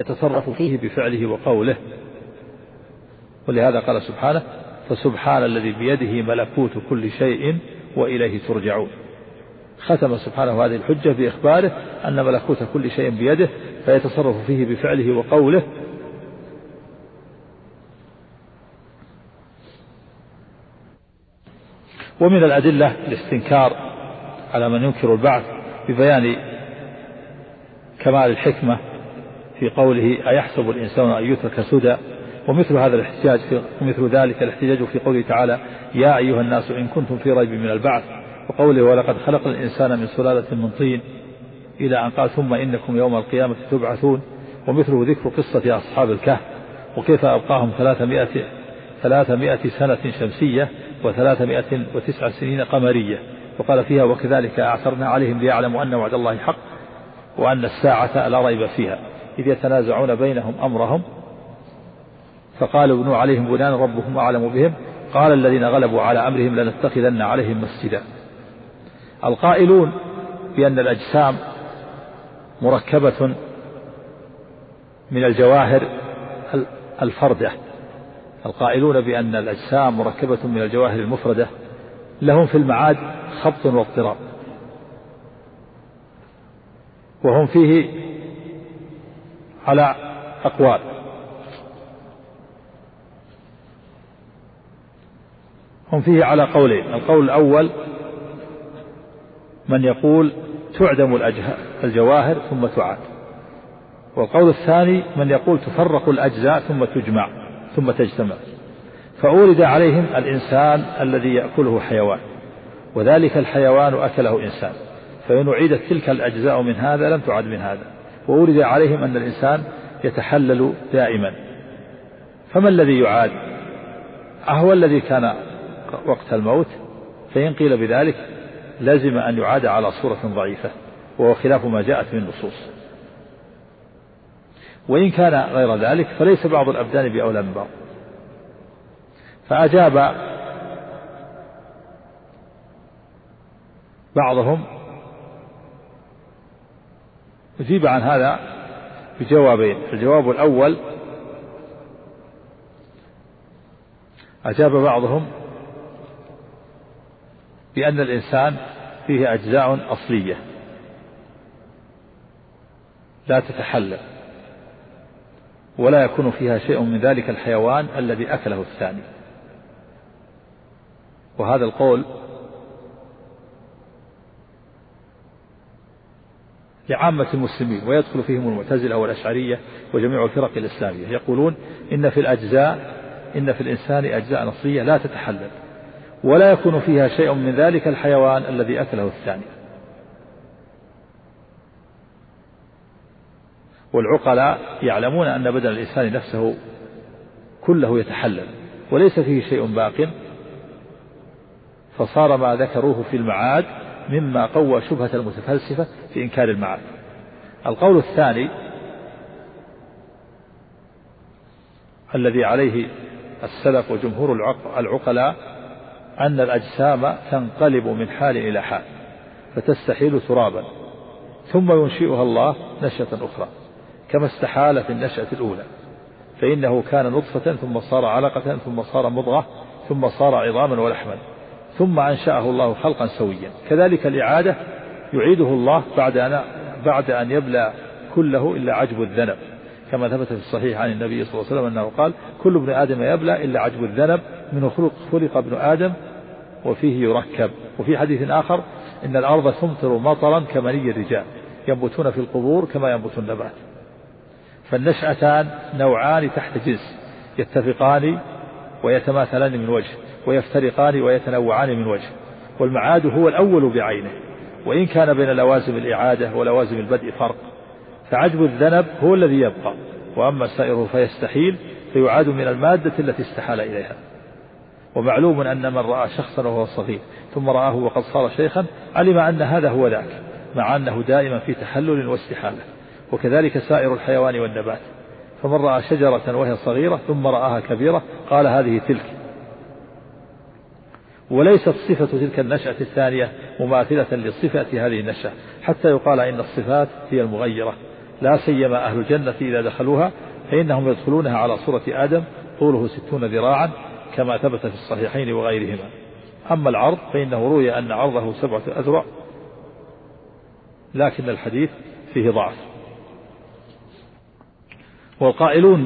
يتصرف فيه بفعله وقوله. ولهذا قال سبحانه فسبحان الذي بيده ملكوت كل شيء وإليه ترجعون. ختم سبحانه هذه الحجة بإخباره أن ملكوت كل شيء بيده فيتصرف فيه بفعله وقوله. ومن الأدلة الاستنكار على من ينكر البعث ببيان كمال الحكمة في قوله أيحسب الإنسان أن يترك سدى؟ ومثل هذا الاحتجاج في ومثل ذلك الاحتجاج في قوله تعالى يا أيها الناس إن كنتم في ريب من البعث. وقوله ولقد خلق الإنسان من سلالة من طين. إلى أن قال ثم إنكم يوم القيامة تبعثون. ومثله ذكر قصة أصحاب الكهف. وكيف أبقاهم ثلاثمائة ثلاثمائة سنة شمسية وثلاثمائة وتسع سنين قمرية. وقال فيها وكذلك أعثرنا عليهم ليعلموا أن وعد الله حق وأن الساعة لا ريب فيها. إذ يتنازعون بينهم أمرهم. فقالوا ابنوا عليهم بنيان ربهم أعلم بهم. قال الذين غلبوا على أمرهم لنتخذن عليهم مسجدا. القائلون بأن الأجسام مركبة من الجواهر الفردة. القائلون بأن الأجسام مركبة من الجواهر المفردة. لهم في المعاد خبط واضطراب. وهم فيه على أقوال. هم فيه على قولين. القول الأول من يقول تعدم الجواهر ثم تعاد. والقول الثاني من يقول تفرق الأجزاء ثم تجمع ثم تجتمع. فأورد عليهم الإنسان الذي يأكله حيوان وذلك الحيوان أكله إنسان. فإن أعيدت تلك الأجزاء من هذا لم تعد من هذا. وأورد عليهم أن الإنسان يتحلل دائما. فما الذي يعاد؟ أهو الذي كان وقت الموت فإن قيل بذلك لزم أن يعاد على صورة ضعيفة وهو خلاف ما جاءت من النصوص وإن كان غير ذلك فليس بعض الأبدان بأولى من بعض. فأجاب بعضهم أجيب عن هذا بجوابين. الجواب الأول أجاب بعضهم بأن الإنسان فيه أجزاء أصلية لا تتحلل ولا يكون فيها شيء من ذلك الحيوان الذي أكله الثاني. وهذا القول لعامة المسلمين ويدخل فيهم المعتزلة والأشعرية وجميع الفرق الإسلامية. يقولون إن في الأجزاء إن في الإنسان أجزاء أصلية لا تتحلل ولا يكون فيها شيء من ذلك الحيوان الذي أكله الثاني. والعقلاء يعلمون أن بدن الإنسان نفسه كله يتحلل وليس فيه شيء باق فصار ما ذكروه في المعاد مما قوى شبهة المتفلسفة في إنكار المعاد القول الثاني الذي عليه السلف وجمهور العقلاء أن الأجسام تنقلب من حال إلى حال فتستحيل ترابا ثم ينشئها الله نشأة أخرى كما استحال في النشأة الأولى فإنه كان نطفة ثم صار علقة ثم صار مضغة ثم صار عظاما ولحما. ثم أنشأه الله خلقا سويا. كذلك الإعادة يعيده الله بعد أن بعد أن يبلى كله إلا عجب الذنب. كما ثبت في الصحيح عن النبي صلى الله عليه وسلم أنه قال كل ابن آدم يبلى إلا عجب الذنب منه خلق خلق ابن آدم وفيه يركب. وفي حديث آخر إن الأرض تمطر مطرا كمني الرجال ينبتون في القبور كما ينبت النبات. فالنشأتان نوعان تحت جنس يتفقان ويتماثلان من وجه ويفترقان ويتنوعان من وجه والمعاد هو الأول بعينه. وإن كان بين لوازم الإعادة ولوازم البدء فرق فعجب الذنب هو الذي يبقى. وأما سائره فيستحيل فيعاد من المادة التي استحال إليها. ومعلوم أن من رأى شخصا وهو صغير ثم رآه وقد صار شيخا علم أن هذا هو ذاك مع أنه دائما في تحلل واستحالة. وكذلك سائر الحيوان والنبات. فمن رأى شجرة وهي صغيرة ثم رآها كبيرة قال هذه تلك. وليست صفة تلك النشأة الثانية مماثلة لصفة هذه النشأة حتى يقال إن الصفات هي المغيرة لا سيما أهل الجنة إذا دخلوها فإنهم يدخلونها على صورة آدم طوله ستون ذراعا كما ثبت في الصحيحين وغيرهما. أما العرض فإنه روي أن عرضه سبعة أذرع لكن الحديث فيه ضعف. والقائلون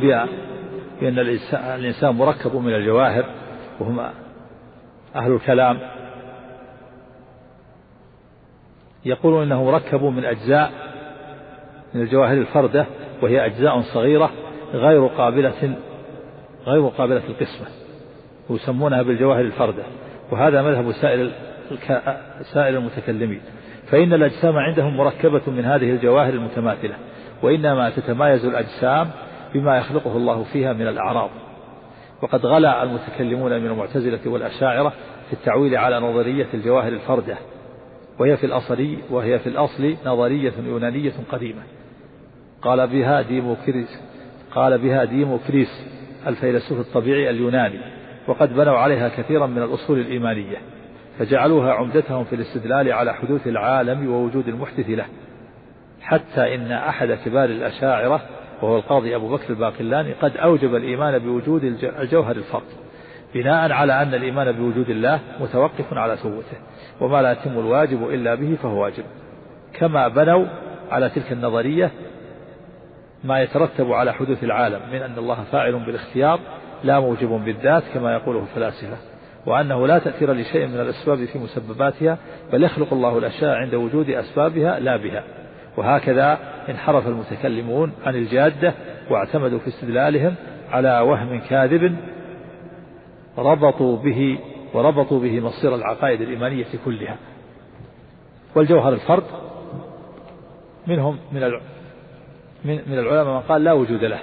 بأن الإنسان مركب من الجواهر وهم أهل الكلام. يقولون إنه مركب من أجزاء من الجواهر الفردة وهي أجزاء صغيرة غير قابلة غير قابلة للقسمة ويسمونها بالجواهر الفردة. وهذا مذهب سائر سائر المتكلمين. فإن الأجسام عندهم مركبة من هذه الجواهر المتماثلة. وإنما تتمايز الأجسام بما يخلقه الله فيها من الأعراض. وقد غلا المتكلمون من المعتزلة والأشاعرة في التعويل على نظرية الجواهر الفردة وهي في الأصل وهي في الأصل نظرية يونانية قديمة. قال بها ديموكريتس قال بها ديموكريتس الفيلسوف الطبيعي اليوناني وقد بنوا عليها كثيرا من الأصول الإيمانية فجعلوها عمدتهم في الاستدلال على حدوث العالم ووجود المحدث له. حتى إن أحد كبار الأشاعرة وهو القاضي أبو بكر الباقلاني قد أوجب الإيمان بوجود الجوهر الفرد بناء على أن الإيمان بوجود الله متوقف على ثبوته وما لا يتم الواجب إلا به فهو واجب. كما بنوا على تلك النظرية ما يترتب على حدوث العالم من أن الله فاعل بالاختيار لا موجب بالذات كما يقوله الفلاسفة وأنه لا تأثير لشيء من الأسباب في مسبباتها بل يخلق الله الأشياء عند وجود أسبابها لا بها. وهكذا انحرف المتكلمون عن الجادة واعتمدوا في استدلالهم على وهم كاذب ربطوا به وربطوا به مصير العقائد الإيمانية كلها. والجوهر الفرد منهم من من من العلماء من قال لا وجود له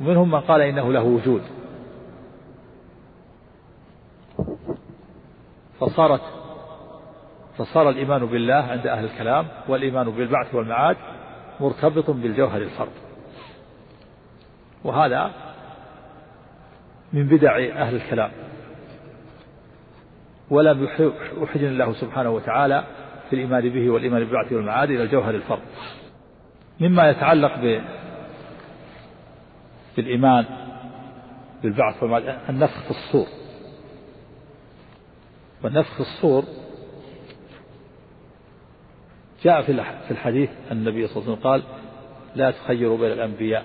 ومنهم من قال إنه له وجود. فصارت فصار الإيمان بالله عند أهل الكلام والإيمان بالبعث والمعاد مرتبط بالجوهر الفرد. وهذا من بدع أهل الكلام. ولم يحجن الله سبحانه وتعالى في الإيمان به والإيمان بالبعث والمعاد إلى الجوهر الفرد. مما يتعلق ب بالإيمان بالبعث والمعاد النفخ في الصور. والنفخ في الصور جاء في الحديث النبي صلى الله عليه وسلم قال لا تخيروا بين الأنبياء.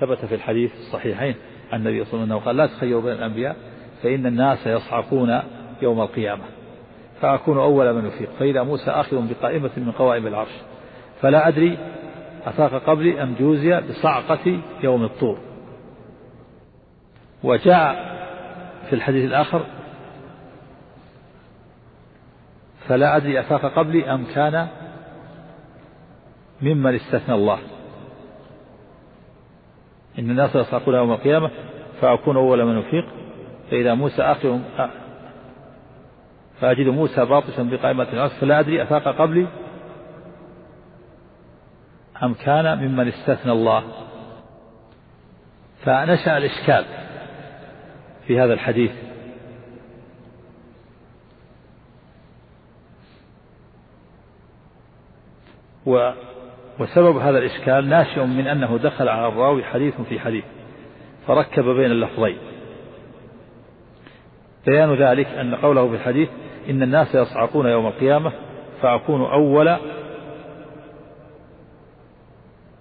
ثبت في الحديث الصحيحين عن النبي صلى الله عليه وسلم قال لا تخيروا بين الأنبياء فإن الناس يصعقون يوم القيامة. فأكون أول من يفيق. فإذا موسى آخذ بقائمة من قوائم العرش فلا أدري أفاق قبلي أم جوزي بصعقة يوم الطور. وجاء في الحديث الآخر فلا أدري أفاق قبلي أم كان ممن استثنى الله. إن الناس يصعقون يوم القيامة فأكون أول من يفيق فإذا موسى آخر فأجد موسى باطشا بقائمة العرش فلا أدري أفاق قبلي أم كان ممن استثنى الله. فنشأ الإشكال في هذا الحديث. و وسبب هذا الإشكال ناشئ من أنه دخل على الراوي حديث في حديث فركب بين اللفظين. بيان ذلك أن قوله في الحديث إن الناس يصعقون يوم القيامة فأكون أول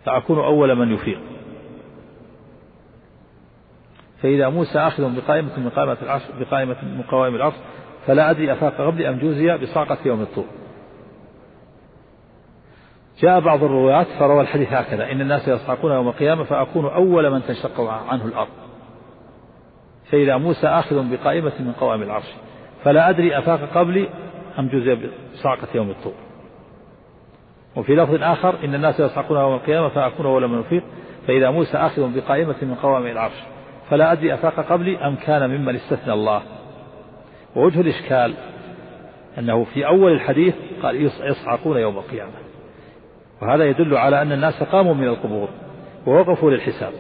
فأكون أول من يفيق. فإذا موسى آخذ بقائمة من قائمة العرش بقائمة من قوائم العرش فلا أدري أفاق قبلي أم جوزي بصاقة يوم الطور. جاء بعض الروايات فروى الحديث هكذا إن الناس يصعقون يوم القيامة فأكون أول من تنشق عنه الأرض. فإذا موسى آخذ بقائمة من قوائم العرش فلا أدري أفاق قبلي أم جزء بصعقة يوم الطور. وفي لفظ آخر إن الناس يصعقون يوم القيامة فأكون أول من أفيق فإذا موسى آخذ بقائمة من قوام العرش فلا أدري أفاق قبلي أم كان ممن استثنى الله. ووجه الإشكال أنه في أول الحديث قال يصعقون يوم القيامة. وهذا يدل على أن الناس قاموا من القبور ووقفوا للحساب.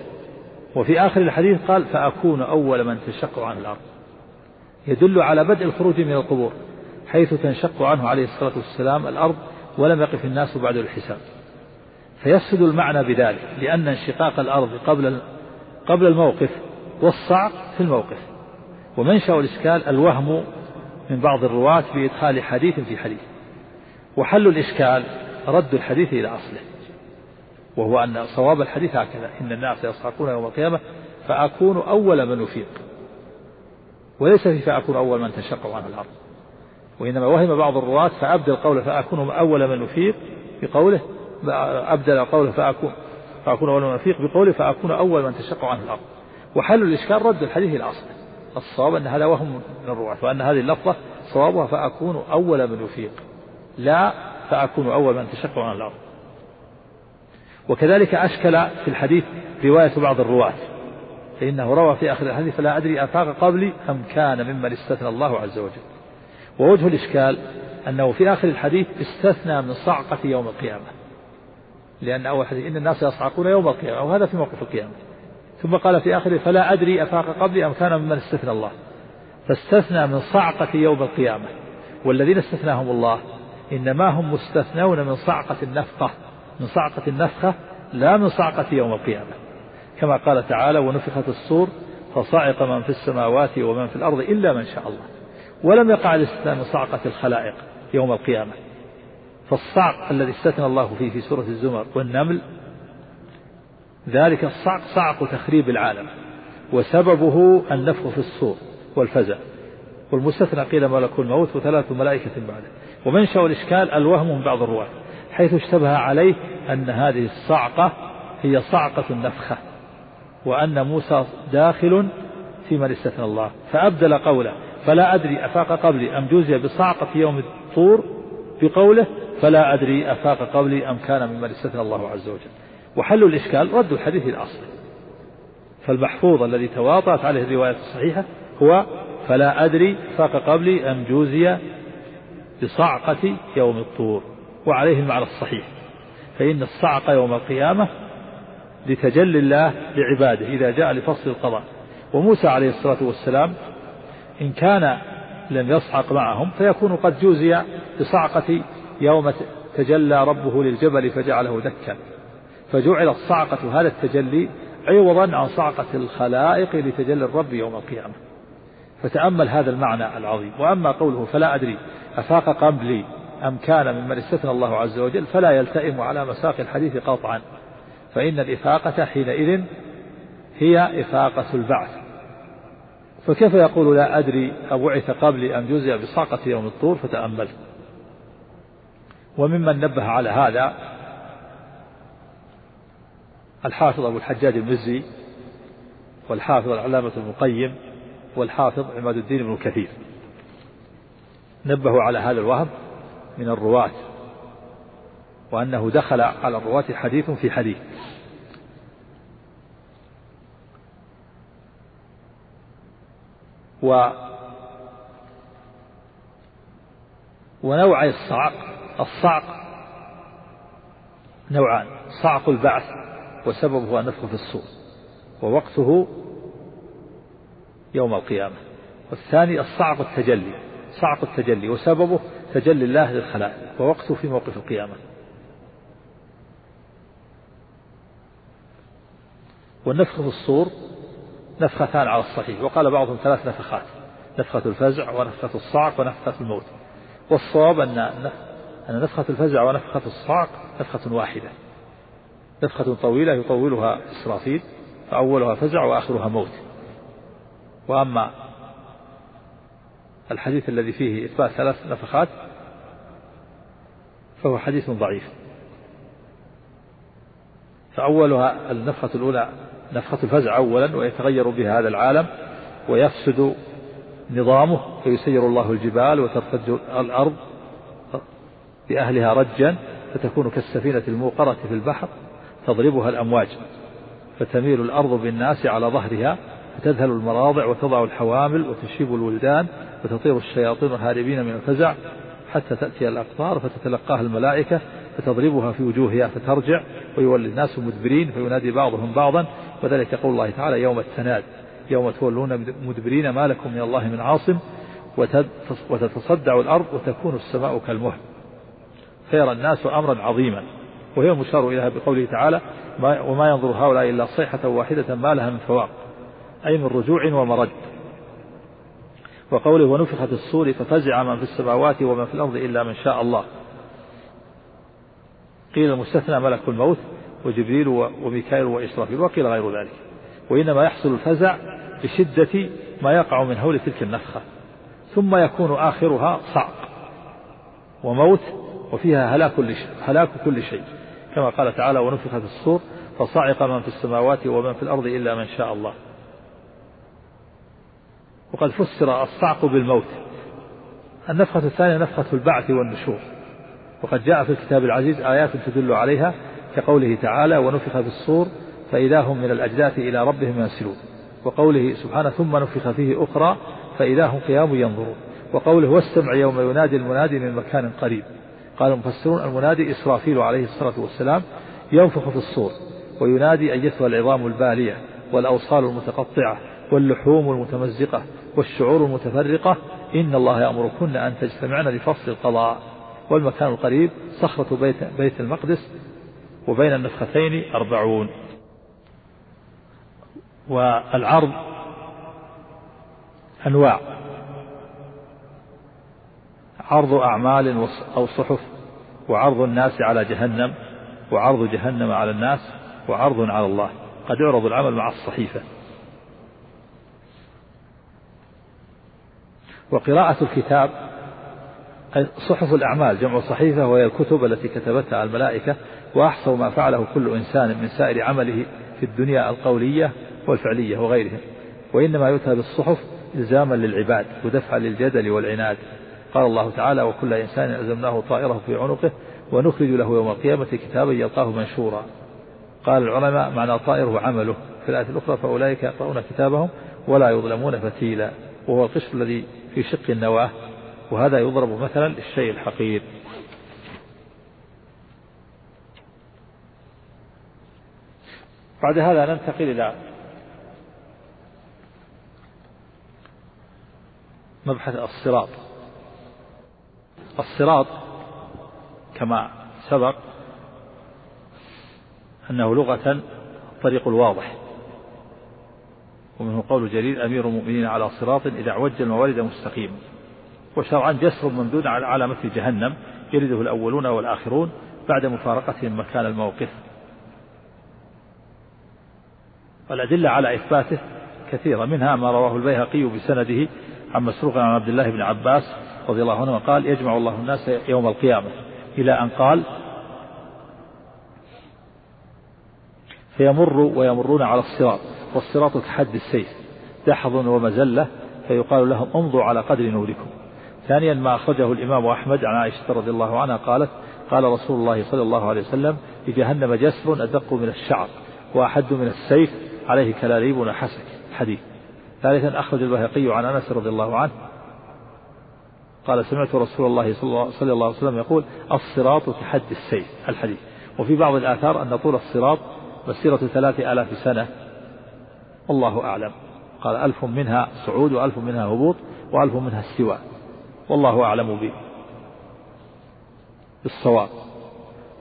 وفي آخر الحديث قال فأكون أول من تشق عن الأرض. يدل على بدء الخروج من القبور حيث تنشق عنه عليه الصلاة والسلام الأرض ولم يقف الناس بعد الحساب. فيفسد المعنى بذلك لأن انشقاق الأرض قبل قبل الموقف والصعق في الموقف. ومنشأ الإشكال الوهم من بعض الرواة بإدخال حديث في حديث. وحل الإشكال رد الحديث إلى أصله. وهو أن صواب الحديث هكذا إن الناس يصعقون يوم القيامة فأكون أول من أفيق. وليس في فأكون أول من تشق عنه الأرض. وإنما وهم بعض الرواة فأبدل قوله فأكون أول من أفيق بقوله أبدل قوله فأكون فأكون أول من أفيق بقوله فأكون أول من تشق عنه الأرض. وحل الإشكال رد الحديث إلى أصله. الصواب أن هذا وهم من الرواة وأن هذه اللفظة صوابها فأكون أول من أفيق. لا فأكون أول من تشق عن الأرض. وكذلك أشكل في الحديث رواية بعض الرواة فإنه روى في آخر الحديث فلا أدري أفاق قبلي أم كان ممن استثنى الله عز وجل. ووجه الإشكال أنه في آخر الحديث استثنى من صعقة يوم القيامة لأن أول حديث إن الناس يصعقون يوم القيامة. وهذا في موقف القيامة. ثم قال في آخره فلا أدري أفاق قبلي أم كان ممن استثنى الله. فاستثنى من صعقة يوم القيامة والذين استثناهم الله إنما هم مستثنون من صعقة النفقة من صعقة النفخة لا من صعقة يوم القيامة. كما قال تعالى ونفخت الصور فصعق من في السماوات ومن في الأرض إلا من شاء الله. ولم يقع الاستثناء من صعقة الخلائق يوم القيامة. فالصعق الذي استثنى الله فيه في سورة الزمر والنمل ذلك الصعق صعق تخريب العالم وسببه النفخ في الصور والفزع. والمستثنى قيل ملك الموت وثلاث ملائكة بعده. ومنشأ الإشكال؟ الوهم من بعض الرواة حيث اشتبه عليه أن هذه الصعقة هي صعقة النفخة وأن موسى داخل في من استثنى الله. فأبدل قوله فلا أدري أفاق قبلي أم جوزي بصعقة يوم الطور بقوله فلا أدري أفاق قبلي أم كان ممن استثنى الله عز وجل. وحل الإشكال رد الحديث إلى أصله فالمحفوظ الذي تواطأت عليه الرواية الصحيحة هو فلا أدري فاق قبلي أم جوزي بصعقة يوم الطور. وعليه المعنى الصحيح. فإن الصعقة يوم القيامة لتجلي الله لعباده. إذا جاء لفصل القضاء. وموسى عليه الصلاة والسلام إن كان لم يصعق معهم فيكون قد جوزي بصعقة يوم تجلى ربه للجبل فجعله دكا. فجعلت صعقة هذا التجلي عوضا عن صعقة الخلائق لتجلي الرب يوم القيامة. فتأمل هذا المعنى العظيم. وأما قوله فلا أدري أفاق قبلي أم كان ممن استثنى الله عز وجل فلا يلتئم على مساق الحديث قطعا. فإن الإفاقة حينئذ هي إفاقة البعث. فكيف يقول لا أدري أبعث قبلي أم جزئ بصاقة يوم الطور؟ فتأمل. وممن نبه على هذا الحافظ أبو الحجاج المزي والحافظ العلامة المقيم والحافظ عماد الدين بن كثير. نبهوا على هذا الوهم من الرواة وأنه دخل على الرواة حديث في حديث. و ونوعي الصعق الصعق نوعان صعق البعث وسببه النفخ في الصور ووقته يوم القيامة. والثاني الصعق التجلي صعق التجلي وسببه تجلي الله للخلائق ووقته في موقف القيامة. والنفخ في الصور نفختان على الصحيح وقال بعضهم ثلاث نفخات نفخة الفزع ونفخة الصعق ونفخة الموت. والصواب أن أن نفخة الفزع ونفخة الصعق نفخة واحدة. نفخة طويلة يطولها إسرافيل فأولها فزع وآخرها موت. وأما الحديث الذي فيه إثبات ثلاث نفخات فهو حديث ضعيف. فأولها النفخة الأولى نفخة الفزع أولا ويتغير بها هذا العالم ويفسد نظامه فيسير الله الجبال وترتج الأرض بأهلها رجا فتكون كالسفينة الموقرة في البحر تضربها الأمواج فتميل الأرض بالناس على ظهرها فتذهل المراضع وتضع الحوامل وتشيب الولدان وتطير الشياطين هاربين من الفزع حتى تأتي الأقطار فتتلقاها الملائكة فتضربها في وجوهها فترجع ويولي الناس مدبرين فينادي بعضهم بعضا وذلك يقول الله تعالى يوم التناد. يوم تولون مدبرين ما لكم من الله من عاصم وتتصدع الأرض وتكون السماء كالمهل. فيرى الناس أمرا عظيما. وهي المشار إليها بقوله تعالى وما ينظر هؤلاء إلا صيحة واحدة ما لها من فواق أي من رجوع ومرد. وقوله ونفخ في الصور ففزع من في السماوات ومن في الأرض إلا من شاء الله. قيل المستثنى ملك الموت وجبريل وميكائيل وإسرافيل وقيل غير ذلك. وإنما يحصل الفزع بشدة ما يقع من هول تلك النفخة. ثم يكون آخرها صعق وموت وفيها هلاك كل شيء هلاك كل شيء. كما قال تعالى ونفخ في الصور فصعق من في السماوات ومن في الأرض إلا من شاء الله. وقد فسر الصعق بالموت. النفخة الثانية نفخة البعث والنشور. وقد جاء في الكتاب العزيز آيات تدل عليها كقوله تعالى ونفخ في الصور فإذا هم من الأجداث إلى ربهم ينسلون. وقوله سبحانه ثم نفخ فيه أخرى فإذا هم قيام ينظرون. وقوله والسمع يوم ينادي المنادي من مكان قريب. قال المفسرون المنادي إسرافيل عليه الصلاة والسلام ينفخ في الصور وينادي أيتها العظام البالية والأوصال المتقطعة واللحوم المتمزقة والشعور المتفرقة إن الله يأمركن أن تجتمعن لفصل القضاء والمكان القريب صخرة بيت, بيت المقدس وبين النفختين أربعون. والعرض أنواع. عرض أعمال أو صحف وعرض الناس على جهنم وعرض جهنم على الناس وعرض على الله. قد يعرض العمل مع الصحيفة. وقراءة الكتاب صحف الأعمال جمع صحيفة وهي الكتب التي كتبتها الملائكة وأحصوا ما فعله كل إنسان من سائر عمله في الدنيا القولية والفعلية وغيرها وإنما يؤتى بالصحف إلزاما للعباد ودفعا للجدل والعناد. قال الله تعالى وكل إنسان ألزمناه طائره في عنقه ونخرج له يوم القيامة كتابا يلقاه منشورا. قال العلماء معنى طائره عمله. في الآية الأخرى فأولئك يقرؤون كتابهم ولا يظلمون فتيلا. وهو القشر الذي في شق النواة وهذا يضرب مثلا للشيء الحقير. بعد هذا ننتقل إلى مبحث الصراط. الصراط كما سبق أنه لغة الطريق الواضح. ومنه قول جرير أمير المؤمنين على صراط إذا عوج الموارد مستقيم. وشرعا جسر ممدود على علامة جهنم يرده الأولون والآخرون بعد مفارقتهم مكان الموقف. والأدلة على إثباته كثيرة. منها ما رواه البيهقي بسنده عن مسروق عن عبد الله بن عباس رضي الله عنه قال يجمع الله الناس يوم القيامة. إلى أن قال فيمر ويمرون على الصراط. والصراط كحد السيف. دحض ومزلة فيقال لهم امضوا على قدر نوركم. ثانيا ما أخرجه الإمام أحمد عن عائشة رضي الله عنها قالت قال رسول الله صلى الله عليه وسلم لجهنم جسر أدق من الشعر وأحد من السيف عليه كلاليب ونحسك حديث. ثالثا أخرج البهقي عن أنس رضي الله عنه قال سمعت رسول الله صلى الله عليه وسلم يقول الصراط كحد السيف. الحديث. وفي بعض الآثار أن طول الصراط مسيرة ثلاث آلاف سنة والله أعلم. قال ألف منها صعود وألف منها هبوط وألف منها استواء. والله أعلم بالصواب.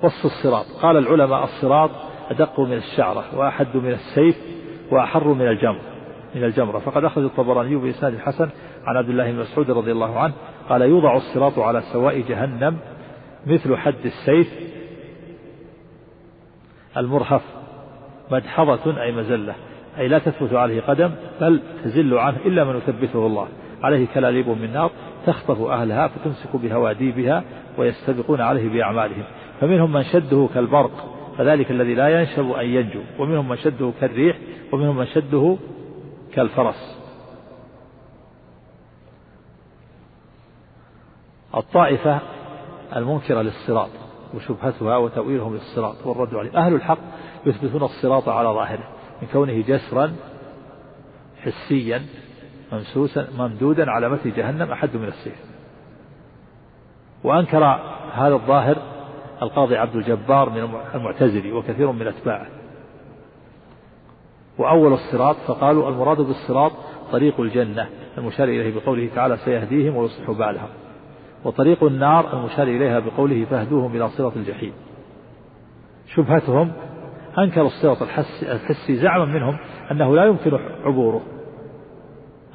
وصف الصراط. قال العلماء الصراط أدق من الشعرة وأحد من السيف وأحر من الجمر. من الجمرة. فقد أخرج الطبراني بإسناد الحسن عن عبد الله بن مسعود رضي الله عنه قال يوضع الصراط على سواء جهنم مثل حد السيف المرهف مدحضة أي مزلة. أي لا تثبت عليه قدم بل تزل عنه إلا من يثبته الله. عليه كلاليب من نار تخطف أهلها فتمسك بهواديبها ويستبقون عليه بأعمالهم. فمنهم من شده كالبرق فذلك الذي لا ينشب أن ينجو. ومنهم من شده كالريح ومنهم من شده كالفرس. الطائفة المنكرة للصراط وشبهتها وتأويلهم للصراط والرد عليه. أهل الحق يثبتون الصراط على ظاهره. من كونه جسرا حسيا ممسوسا ممدودا على متن جهنم أحد من السيف وأنكر هذا الظاهر القاضي عبد الجبار من المعتزلي وكثير من أتباعه. وأول الصراط فقالوا المراد بالصراط طريق الجنة المشار إليه بقوله تعالى سيهديهم ويصلح بالهم. وطريق النار المشار إليها بقوله فاهدوهم إلى صراط الجحيم. شبهتهم أنكروا الصراط الحسي زعما منهم أنه لا يمكن عبوره.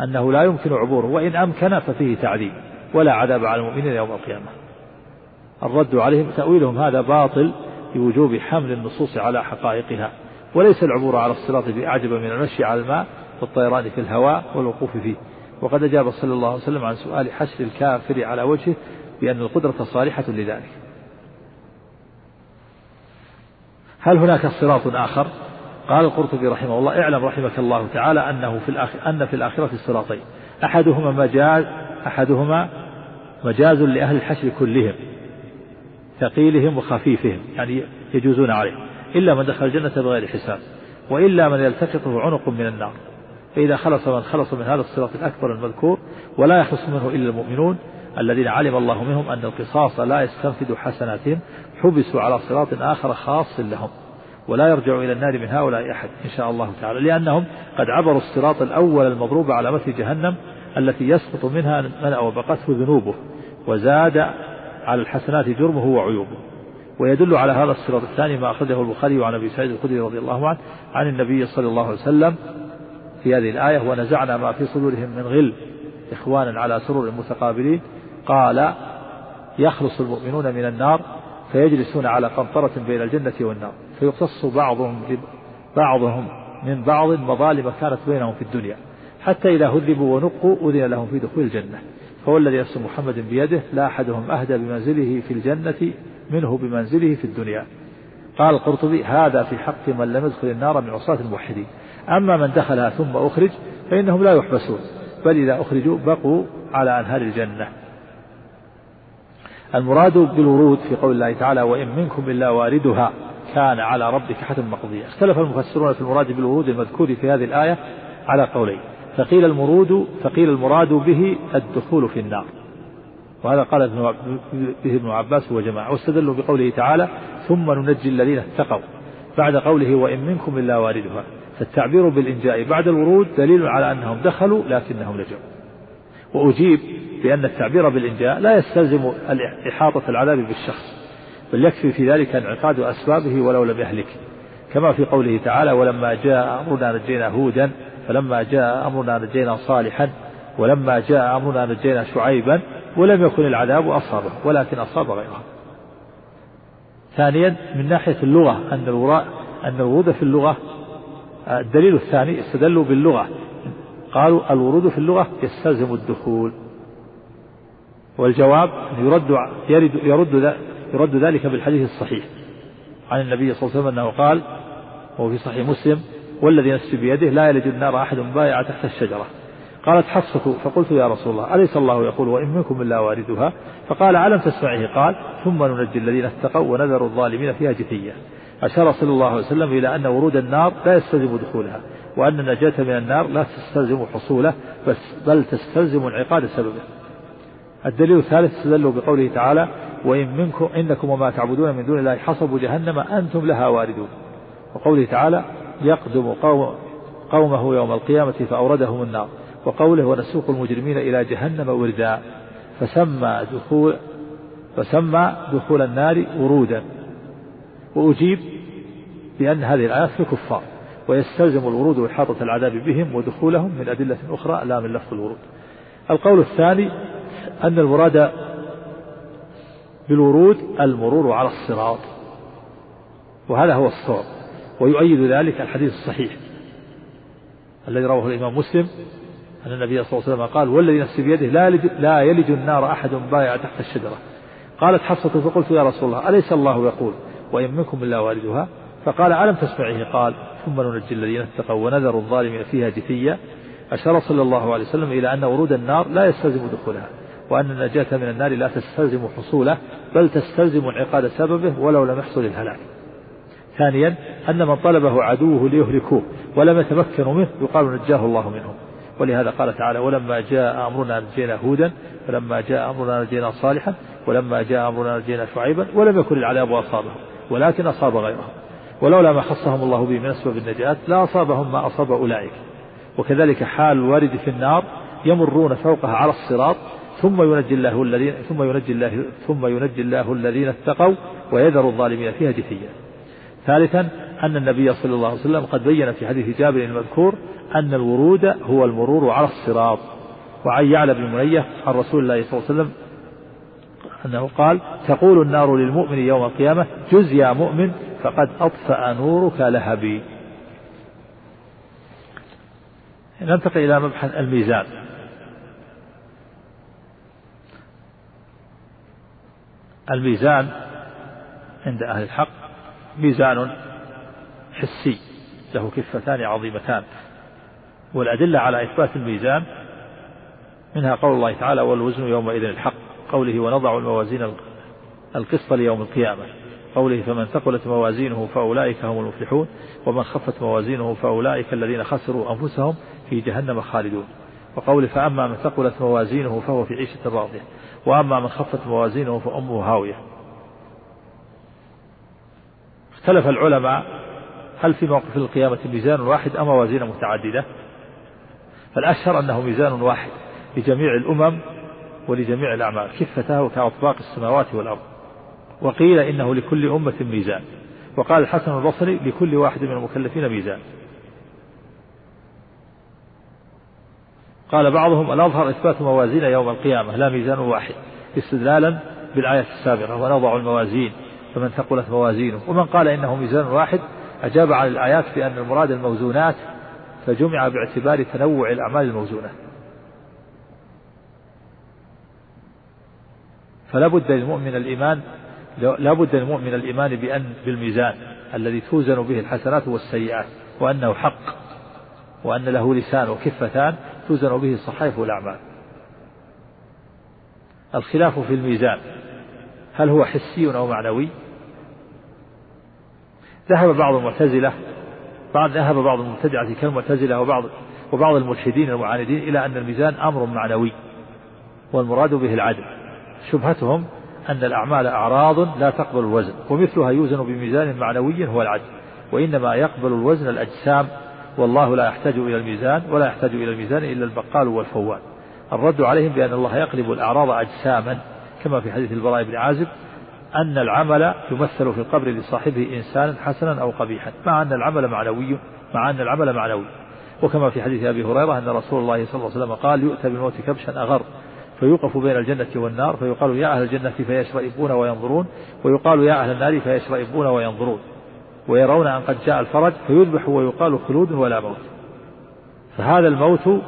أنه لا يمكن عبوره. وإن أمكن ففيه تعذيب ولا عذاب على المؤمنين يوم القيامة. الرد عليهم تأويلهم هذا باطل بوجوب حمل النصوص على حقائقها. وليس العبور على الصراط بأعجب من المشي على الماء والطيران في الهواء والوقوف فيه. وقد أجاب صلى الله عليه وسلم عن سؤال حشر الكافر على وجهه بأن القدرة صالحة لذلك. هل هناك صراط آخر؟ قال القرطبي رحمه الله اعلم رحمك الله تعالى أنه في الآخر أن في الآخرة صراطين أحدهما مجاز أحدهما مجاز لأهل الحشر كلهم ثقيلهم وخفيفهم يعني يجوزون عليه. إلا من دخل الجنة بغير حساب وإلا من يلتقطه عنق من النار. فإذا خلص من خلص من هذا الصراط الأكبر المذكور ولا يخلص منه إلا المؤمنون الذين علم الله منهم أن القصاص لا يستنفد حسناتهم حبسوا على صراط آخر خاص لهم ولا يرجع إلى النار من هؤلاء أحد إن شاء الله تعالى لأنهم قد عبروا الصراط الأول المضروب على مثل جهنم التي يسقط منها من أوبقته ذنوبه وزاد على الحسنات جرمه وعيوبه. ويدل على هذا الصراط الثاني ما أخرجه البخاري عن أبي سعيد الخدري رضي الله عنه عن النبي صلى الله عليه وسلم في هذه الآية ونزعنا ما في صدورهم من غل إخوانا على سرور متقابلين قال يخلص المؤمنون من النار فيجلسون على قنطرة بين الجنة والنار. فيقتص بعضهم بعضهم من بعض مظالم كانت بينهم في الدنيا. حتى إذا هذبوا ونقوا أذن لهم في دخول الجنة. فهو الذي نفس محمد بيده لا أحدهم أهدى بمنزله في الجنة منه بمنزله في الدنيا. قال القرطبي هذا في حق من لم يدخل النار من عصاة الموحدين. أما من دخلها ثم أخرج فإنهم لا يحبسون. بل إذا أخرجوا بقوا على أنهار الجنة. المراد بالورود في قول الله تعالى وإن منكم إلا واردها كان على ربك حتم مقضية اختلف المفسرون في المراد بالورود المذكور في هذه الآية على قولين. فقيل المرود فقيل المراد به الدخول في النار. وهذا قال به ابن عباس وجماعة. واستدلوا بقوله تعالى ثم ننجي الذين اتقوا بعد قوله وإن منكم إلا واردها. فالتعبير بالإنجاء بعد الورود دليل على أنهم دخلوا لكنهم نجوا. وأجيب بأن التعبير بالإنجاء لا يستلزم إحاطة العذاب بالشخص بل يكفي في ذلك انعقاد أسبابه ولو لم يهلك. كما في قوله تعالى ولما جاء أمرنا نجينا هودا فلما جاء أمرنا نجينا صالحا ولما جاء أمرنا نجينا شعيبا ولم يكن العذاب أصابه ولكن أصاب غيره. ثانيا من ناحية اللغة أن الوراء أن الورود في اللغة الدليل الثاني استدلوا باللغة. قالوا الورود في اللغة يستلزم الدخول. والجواب يرد يرد يرد يرد ذلك بالحديث الصحيح. عن النبي صلى الله عليه وسلم أنه قال وهو في صحيح مسلم والذي نفسي بيده لا يلج النار أحد بايع تحت الشجرة. قالت حفصة فقلت يا رسول الله أليس الله يقول وإن منكم إلا واردها؟ فقال ألم تسمعه؟ قال ثم ننجي الذين اتقوا ونذر الظالمين فيها جثية. أشار صلى الله عليه وسلم إلى أن ورود النار لا يستلزم دخولها وأن النجاة من النار لا تستلزم حصوله بل تستلزم انعقاد سببه. الدليل الثالث استدلوا بقوله تعالى وإن منكم إنكم وما تعبدون من دون الله حصب جهنم أنتم لها واردون. وقوله تعالى يقدم قوم قومه يوم القيامة فأوردهم النار. وقوله ونسوق المجرمين إلى جهنم وردا. فسمى دخول فسمى دخول النار ورودا. وأجيب بأن هذه الآيات في الكفار ويستلزم الورود وإحاطة العذاب بهم ودخولهم من أدلة أخرى لا من لفظ الورود. القول الثاني أن المراد بالورود المرور على الصراط. وهذا هو الصواب ويؤيد ذلك الحديث الصحيح الذي رواه الإمام مسلم أن النبي صلى الله عليه وسلم قال والذي نفسي بيده لا يلج, لا يلج النار أحد بايع تحت الشجرة. قالت حفصة فقلت يا رسول الله أليس الله يقول وإن منكم إلا واردها فقال ألم تسمعه قال ثم ننجي الذين اتقوا ونذر الظالمين فيها جثيا. أشار صلى الله عليه وسلم إلى أن ورود النار لا يستلزم دخولها. وأن النجاة من النار لا تستلزم حصوله بل تستلزم انعقاد سببه ولو لم يحصل الهلاك. ثانيا أن من طلبه عدوه ليهلكوه ولم يتمكنوا منه يقال نجاه الله منهم. ولهذا قال تعالى ولما جاء أمرنا نجينا هودا ولما جاء أمرنا نجينا صالحا ولما جاء أمرنا نجينا شعيبا ولم يكن العذاب أصابهم ولكن أصاب غيرهم. ولولا ما خصهم الله به من أسباب النجاة لا أصابهم ما أصاب أولئك. وكذلك حال الوارد في النار يمرون فوقها على الصراط ثم ينجي الله الذين ثم ينجي الله ثم ينجي الله الذين اتقوا ويذر الظالمين فيها جثيا. ثالثا أن النبي صلى الله عليه وسلم قد بين في حديث جابر المذكور أن الورود هو المرور على الصراط. وعن يعلى بن منية عن رسول الله صلى الله عليه وسلم أنه قال تقول النار للمؤمن يوم القيامة جز يا مؤمن فقد أطفأ نورك لهبي. ننتقل إلى مبحث الميزان. الميزان عند أهل الحق ميزان حسي له كفتان عظيمتان. والأدلة على إثبات الميزان منها قول الله تعالى والوزن يومئذ الحق قوله ونضع الموازين القسط ليوم القيامة قوله فمن ثقلت موازينه فأولئك هم المفلحون ومن خفت موازينه فأولئك الذين خسروا أنفسهم في جهنم خالدون. وقوله فأما من ثقلت موازينه فهو في عيشة راضية. وأما من خفت موازينه فأمه هاوية. اختلف العلماء هل في موقف القيامة ميزان واحد أم موازين متعددة. فالأشهر أنه ميزان واحد لجميع الأمم ولجميع الأعمال. كفتاه كأطباق السماوات والأرض؟ وقيل إنه لكل أمة ميزان. وقال الحسن البصري لكل واحد من المكلفين ميزان. قال بعضهم الأظهر إثبات موازين يوم القيامة لا ميزان واحد استدلالا بالآية السابقة ونضع الموازين فمن ثقلت موازينه. ومن قال إنه ميزان واحد أجاب عن الآيات بأن المراد الموزونات فجمع باعتبار تنوع الأعمال الموزونة. فلا بد للمؤمن الإيمان لا بد للمؤمن الإيمان بأن بالميزان الذي توزن به الحسنات والسيئات وأنه حق وأن له لسان وكفتان توزن به الصحائف والأعمال. الخلاف في الميزان هل هو حسي أو معنوي؟ ذهب بعض المعتزلة بعض ذهب بعض المبتدعة كالمعتزلة وبعض وبعض الملحدين المعاندين إلى أن الميزان أمر معنوي والمراد به العدل. شبهتهم أن الأعمال أعراض لا تقبل الوزن ومثلها يوزن بميزان معنوي هو العدل وإنما يقبل الوزن الأجسام والله لا يحتاج إلى الميزان ولا يحتاج إلى الميزان إلا البقال والفوال الرد عليهم بأن الله يقلب الأعراض أجساما كما في حديث البراء بن عازب أن العمل يمثل في القبر لصاحبه إنسانا حسنا أو قبيحا مع أن العمل معنوي مع أن العمل معنوي. وكما في حديث أبي هريرة أن رسول الله صلى الله عليه وسلم قال يؤتى بالموت كبشا أغر. فيوقف بين الجنة والنار فيقال يا أهل الجنة فيشرئبون وينظرون. ويقال يا أهل النار فيشرئبون وينظرون. ويرون أن قد جاء الفرج فيذبح ويقال خلود ولا موت. فهذا الموت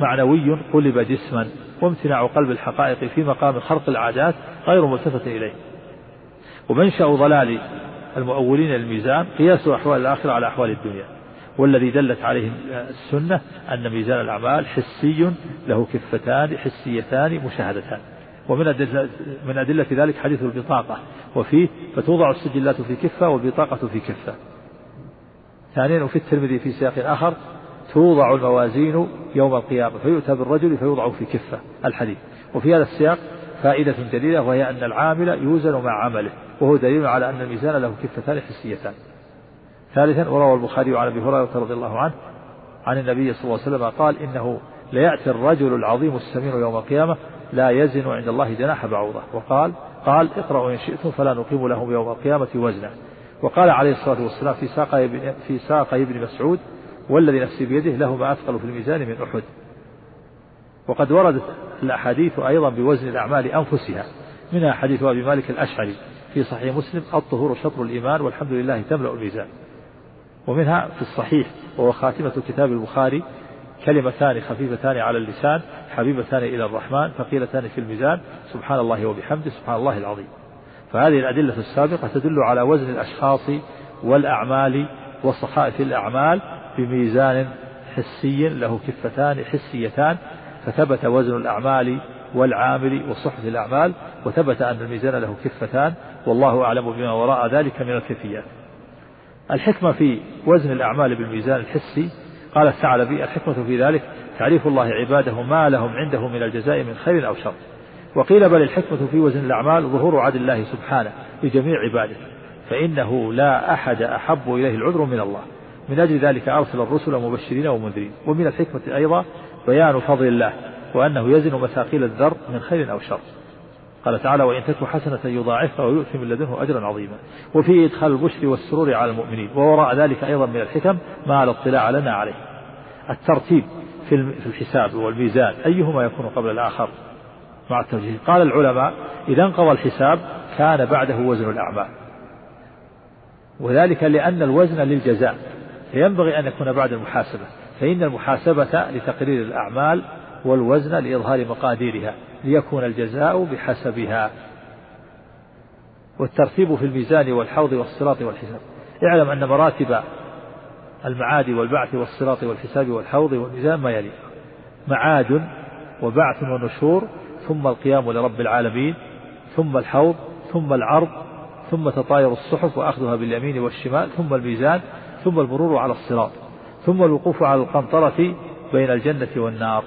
معنوي قلب جسما وامتناع قلب الحقائق في مقام خرق العادات غير ملتفت إليه. ومنشأ ضلال المؤولين الميزان قياس أحوال الآخرة على أحوال الدنيا. والذي دلت عليه السنة أن ميزان الأعمال حسي له كفتان حسيتان مشاهدتان. ومن أدلة من أدلة ذلك حديث البطاقة وفيه فتوضع السجلات في كفة والبطاقة في كفة. ثانيا وفي الترمذي في سياق آخر توضع الموازين يوم القيامة. فيؤتى بالرجل فيوضع في كفة الحديث. وفي هذا السياق فائدة جديدة وهي أن العامل يوزن مع عمله. وهو دليل على أن الميزان له كفتان حسيتان. ثالثا وروى البخاري عن أبي هريرة رضي الله عنه عن النبي صلى الله عليه وسلم قال إنه ليأتي الرجل العظيم السمين يوم القيامة لا يزن عند الله جناح بعوضة. وقال قال اقرأوا إن شئتم فلا نقيم لهم يوم القيامة وزنا. وقال عليه الصلاة والسلام في ساق في ساق ابن مسعود والذي نفسي بيده له ما أثقل في الميزان من أحد. وقد وردت الأحاديث أيضا بوزن الأعمال أنفسها. منها حديث أبي مالك الأشعري في صحيح مسلم الطهور شطر الإيمان والحمد لله تملأ الميزان. ومنها في الصحيح وهو خاتمة كتاب البخاري كلمتان خفيفتان على اللسان حبيبتان إلى الرحمن ثقيلتان في الميزان سبحان الله وبحمده سبحان الله العظيم. فهذه الأدلة السابقة تدل على وزن الأشخاص والأعمال وصحائف الأعمال بميزان حسي له كفتان حسيتان فثبت وزن الأعمال والعامل وصحة الأعمال وثبت أن الميزان له كفتان والله أعلم بما وراء ذلك من الكيفيات. الحكمة في وزن الأعمال بالميزان الحسي قال الثعلبي الحكمة في ذلك تعريف الله عباده ما لهم عنده من الجزاء من خير أو شر. وقيل بل الحكمة في وزن الأعمال ظهور عدل الله سبحانه لجميع عباده فإنه لا أحد أحب إليه العذر من الله. من أجل ذلك أرسل الرسل مبشرين ومنذرين. ومن الحكمة أيضا بيان فضل الله وأنه يزن مثاقيل الذر من خير أو شر. قال تعالى وإن تك حسنة يضاعفها ويؤتي من لدنه أجرا عظيما. وفيه إدخال البشر والسرور على المؤمنين ووراء ذلك أيضا من الحكم ما على اطلاع لنا عليه. الترتيب في الحساب والميزان أيهما يكون قبل الآخر؟ مع التوجيه. قال العلماء إذا انقضى الحساب كان بعده وزن الأعمال وذلك لأن الوزن للجزاء. فينبغي أن يكون بعد المحاسبة. فإن المحاسبة لتقرير الأعمال والوزن لإظهار مقاديرها. ليكون الجزاء بحسبها. والترتيب في الميزان والحوض والصراط والحساب. اعلم أن مراتب المعاد والبعث والصراط والحساب والحوض والميزان ما يلي. معاد وبعث ونشور ثم القيام لرب العالمين ثم الحوض ثم العرض ثم تطاير الصحف وأخذها باليمين والشمال ثم الميزان ثم المرور على الصراط ثم الوقوف على القنطرة بين الجنة والنار.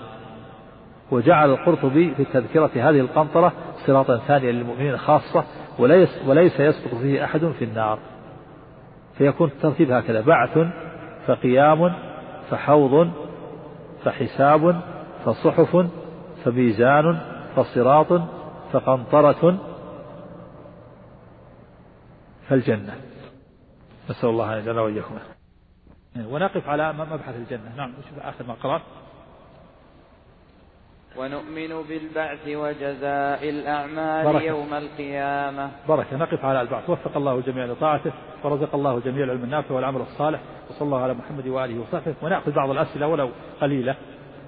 وجعل القرطبي في التذكرة هذه القنطرة صراطا ثانيا للمؤمنين خاصة وليس, وليس يسقط فيه أحد في النار. فيكون الترتيب هكذا بعث فقيام فحوض فحساب فصحف فميزان فصراط فقنطرة فالجنة. نسأل الله أن يجعلنا وإياكم. ونقف على مبحث الجنة. نعم نشوف آخر ما قرأت؟ ونؤمن بالبعث وجزاء الأعمال بركة. يوم القيامة. بركة. نقف على البعث. وفق الله الجميع لطاعته ورزق الله جميع العلم النافع والعمل الصالح وصلى الله على محمد وآله وصحبه. ونأخذ بعض الأسئلة ولو قليلة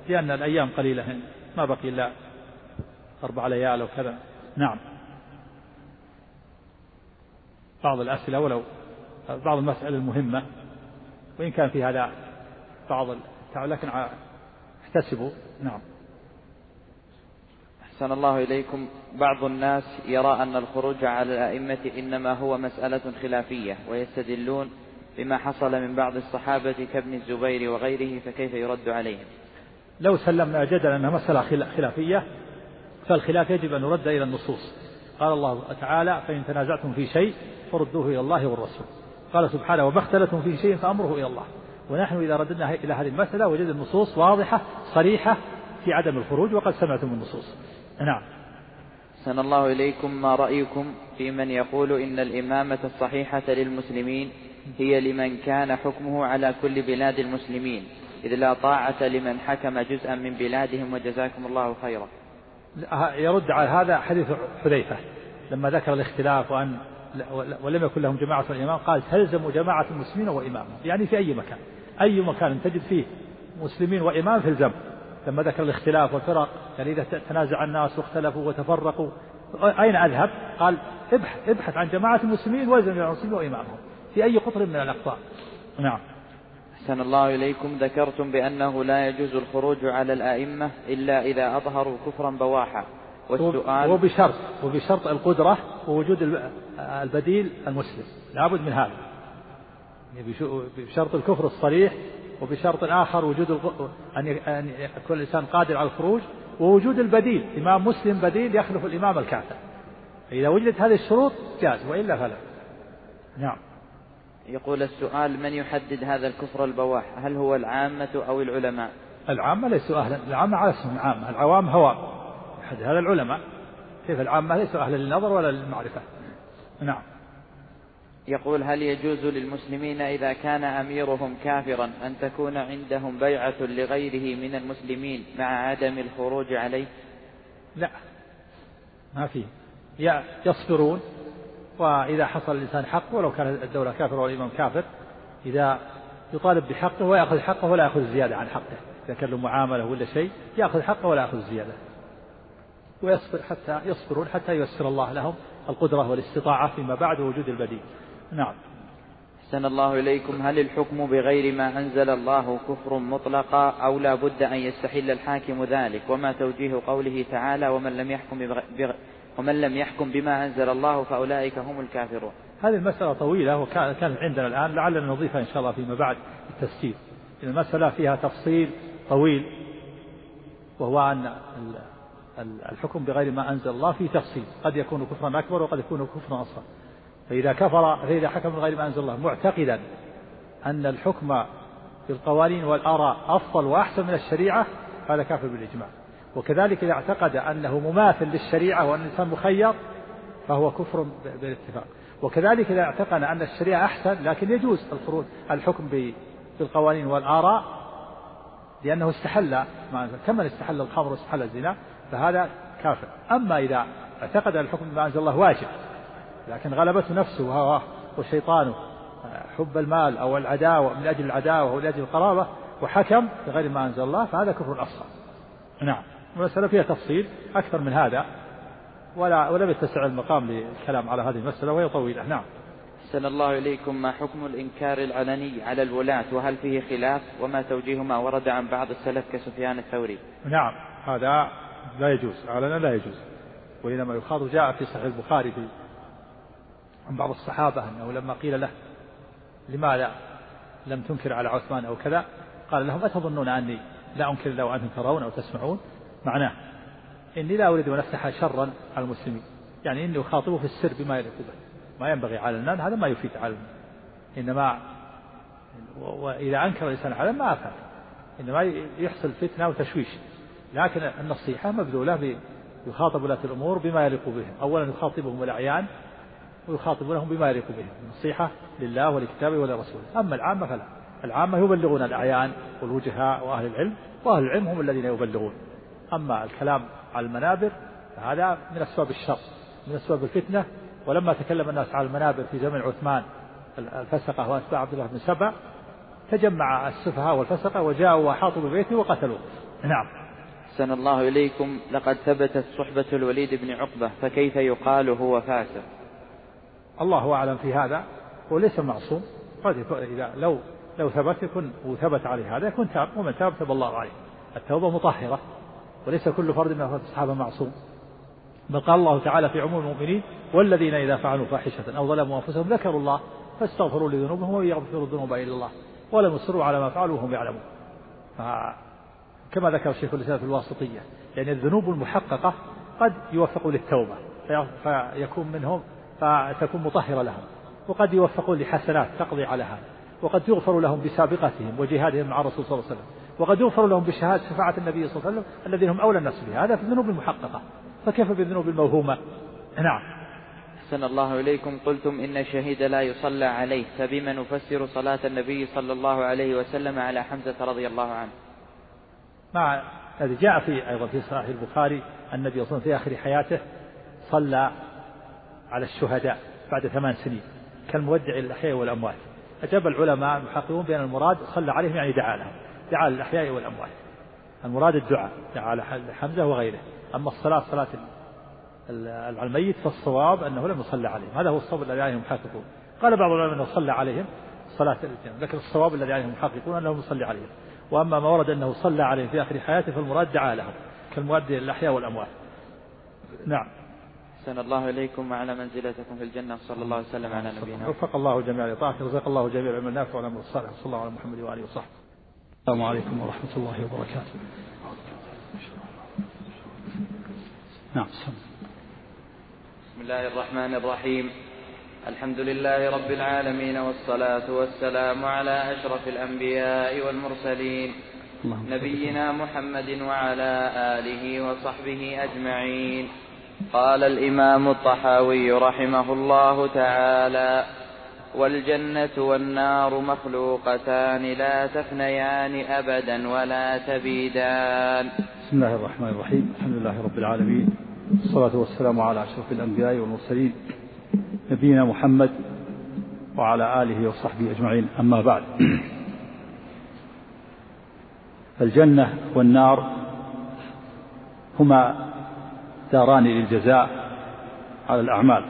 لأن الأيام قليلة. ما بقي إلا أربع ليال أو كذا. نعم. بعض الأسئلة ولو بعض المسألة المهمة. وإن كان في هذا بعض لكن احتسبوا. نعم. أحسن الله إليكم. بعض الناس يرى أن الخروج على الأئمة إنما هو مسألة خلافية ويستدلون بما حصل من بعض الصحابة كابن الزبير وغيره فكيف يرد عليهم؟ لو سلمنا جدلا أنها مسألة خلافية فالخلاف يجب أن يرد إلى النصوص. قال الله تعالى فإن تنازعتم في شيء فردوه إلى الله والرسول. قال سبحانه وما اختلفتم في شيء فأمره إلى الله. ونحن إذا رددنا إلى هذه المسألة وجد النصوص واضحة صريحة في عدم الخروج وقد سمعتم النصوص. نعم. سن الله إليكم ما رأيكم في من يقول إن الإمامة الصحيحة للمسلمين هي لمن كان حكمه على كل بلاد المسلمين إذ لا طاعة لمن حكم جزءا من بلادهم وجزاكم الله خيرا. يرد على هذا حديث حذيفة لما ذكر الاختلاف وأن ولم يكن لهم جماعة الإمام قال تلزم جماعة المسلمين وإمامهم يعني في أي مكان أي مكان تجد فيه مسلمين وإمام فالزم لما ذكر الاختلاف والفرق يعني إذا تنازع الناس واختلفوا وتفرقوا أين أذهب؟ قال ابحث, ابحث عن جماعة المسلمين والزم المسلمين وإمامهم في أي قطر من الأقطار. نعم. أحسن الله إليكم. ذكرتم بأنه لا يجوز الخروج على الأئمة إلا إذا أظهروا كفرا بواحا. والسؤال وبشرط وبشرط القدرة ووجود البديل المسلم. لابد من هذا. يعني بشرط الكفر الصريح وبشرط آخر وجود أن يكون الإنسان قادر على الخروج ووجود البديل. إمام مسلم بديل يخلف الإمام الكافر. إذا وجدت هذه الشروط جاز وإلا فلا. نعم. يقول السؤال من يحدد هذا الكفر البواح؟ هل هو العامة أو العلماء؟ العامة ليسوا أهلا العامة على اسم العامة العوام هو. هذا العلماء. كيف العامة؟ ليسوا أهلا للنظر ولا للمعرفة؟ نعم. يقول هل يجوز للمسلمين إذا كان أميرهم كافرا أن تكون عندهم بيعة لغيره من المسلمين مع عدم الخروج عليه؟ لا ما في. يصبرون وإذا حصل الإنسان حق ولو كانت الدولة كافرة والإمام كافر إذا يطالب بحقه ويأخذ حقه ولا يأخذ زيادة عن حقه. إذا كان له معاملة ولا شيء يأخذ حقه ولا يأخذ زيادة. ويصبر حتى يصبرون حتى ييسر الله لهم القدرة والاستطاعة فيما بعد وجود البديل. نعم. أحسن الله إليكم. هل الحكم بغير ما أنزل الله كفر مطلقا أو لا بد أن يستحل الحاكم ذلك؟ وما توجيه قوله تعالى ومن لم يحكم بغ... ومن لم يحكم بما أنزل الله فأولئك هم الكافرون. هذه المسألة طويلة وكانت عندنا الآن لعلنا نضيفها إن شاء الله فيما بعد التفسير. المسألة فيها تفصيل طويل وهو أن الحكم بغير ما أنزل الله فيه تفصيل. قد يكون كفرا أكبر وقد يكون كفرا أصغر. فإذا كفر فإذا حكم بغير ما أنزل الله معتقدا أن الحكم بالقوانين والآراء أفضل وأحسن من الشريعة هذا كافر بالإجماع. وكذلك إذا اعتقد أنه مماثل للشريعة وأن الإنسان مخير فهو كفر بالاتفاق. وكذلك إذا اعتقد أن الشريعة أحسن لكن يجوز الخروج الحكم بالقوانين والآراء لأنه استحل كمن استحل الخمر واستحل الزنا فهذا كافر. أما إذا اعتقد الحكم بما أنزل الله واجب لكن غلبته نفسه وهواه وشيطانه. حب المال أو العداوة من أجل العداوة أو من أجل القرابة وحكم بغير ما أنزل الله فهذا كفر أصغر نعم. المسألة فيها تفصيل أكثر من هذا. ولا ولم يتسع المقام للكلام على هذه المسألة وهي طويلة. نعم. أحسن الله إليكم ما حكم الإنكار العلني على الولاة وهل فيه خلاف؟ وما توجيه ما ورد عن بعض السلف كسفيان الثوري؟ نعم. هذا لا يجوز. علنا لا يجوز. وإنما يخاض جاء في صحيح البخاري في عن بعض الصحابة أنه لما قيل له لماذا لم تنكر على عثمان أو كذا قال لهم أتظنون أني لا أنكر إلا وأنتم ترون أو تسمعون؟ معناه إني لا أريد أن أفتح شرا على المسلمين يعني إني أخاطبه في السر بما يليق به ما ينبغي على الناس هذا ما يفيد على الناس. إنما وإذا أنكر الإنسان على ما أفاد إنما يحصل فتنة وتشويش. لكن النصيحة مبذولة يخاطب ولاة الأمور بما يليق بهم. أولا يخاطبهم الأعيان ويخاطبونهم بما يليق بهم النصيحة لله ولكتابه ولرسوله. أما العامة فلا. العامة يبلغون الأعيان والوجهاء وأهل العلم وأهل العلم هم الذين يبلغون. أما الكلام على المنابر فهذا من أسباب الشر من أسباب الفتنة. ولما تكلم الناس على المنابر في زمن عثمان الفسقة وأتباع عبد الله بن سبع تجمع السفهاء والفسقة وجاءوا وأحاطوا ببيته وقتلوه. نعم. أحسن الله إليكم. لقد ثبتت صحبة الوليد بن عقبة فكيف يقال هو فاسق؟ الله أعلم في هذا وليس معصوم. قد إذا لو لو ثبت يكون وثبت عليه هذا يكون تاب. ومن تاب تاب الله عليه. التوبة مطهرة وليس كل فرد من الصحابة معصوم. بل قال الله تعالى في عموم المؤمنين والذين إذا فعلوا فاحشة أو ظلموا أنفسهم ذكروا الله فاستغفروا لذنوبهم يغفر الذنوب إلا الله ولم يصروا على ما فعلوا وهم يعلمون. كما ذكر الشيخ الإسلام في الواسطية يعني الذنوب المحققة قد يوفقوا للتوبة فيكون منهم فتكون مطهرة لهم وقد يوفقون لحسنات تقضي على هذا وقد يغفر لهم بسابقتهم وجهادهم مع الرسول صلى الله عليه وسلم وقد يغفر لهم بشهادة شفاعة النبي صلى الله عليه وسلم الذين هم أولى الناس بها. هذا في الذنوب المحققة. فكيف بالذنوب الموهومة؟ نعم. أحسن الله إليكم. قلتم إن الشهيد لا يصلى عليه فبما نفسر صلاة النبي صلى الله عليه وسلم على حمزة رضي الله عنه. مع الذي جاء في أيضا في صحيح البخاري النبي صلى الله عليه وسلم في آخر حياته صلى على الشهداء بعد ثمان سنين كالمودع الأحياء والأموات. أجاب العلماء المحققون بأن المراد صلى عليهم يعني دعا لهم دعا للأحياء والأموات. المراد الدعاء دعا لحمزة وغيره. أما الصلاة صلاة على الميت فالصواب أنه لم يصلى عليهم. هذا هو الصواب الذي عليهم محققون قال بعض العلماء أنه صلى عليهم صلاة الاثنين لكن الصواب الذي عليهم محققون أنه يصلي عليهم. وأما ما ورد أنه صلى عليهم في آخر حياته فالمراد دعا لهم كالمؤدي للأحياء والأموات. نعم. أحسن الله إليكم وعلى منزلتكم في الجنة. صلى الله وسلم على نبينا وفق الله جميع لطاعته رزق الله جميع العلم النافع والعمل الصالح. صلى الله على محمد وآله وصحبه. السلام عليكم ورحمة الله وبركاته. نعم بسم الله الرحمن الرحيم. الحمد لله رب العالمين والصلاة والسلام على أشرف الأنبياء والمرسلين. نبينا محمد وعلى آله وصحبه أجمعين. قال الإمام الطحاوي رحمه الله تعالى والجنة والنار مخلوقتان لا تفنيان أبدا ولا تبيدان. بسم الله الرحمن الرحيم. الحمد لله رب العالمين. والصلاة والسلام على أشرف الأنبياء والمرسلين. نبينا محمد وعلى آله وصحبه أجمعين. أما بعد الجنة والنار هما داران للجزاء على الأعمال.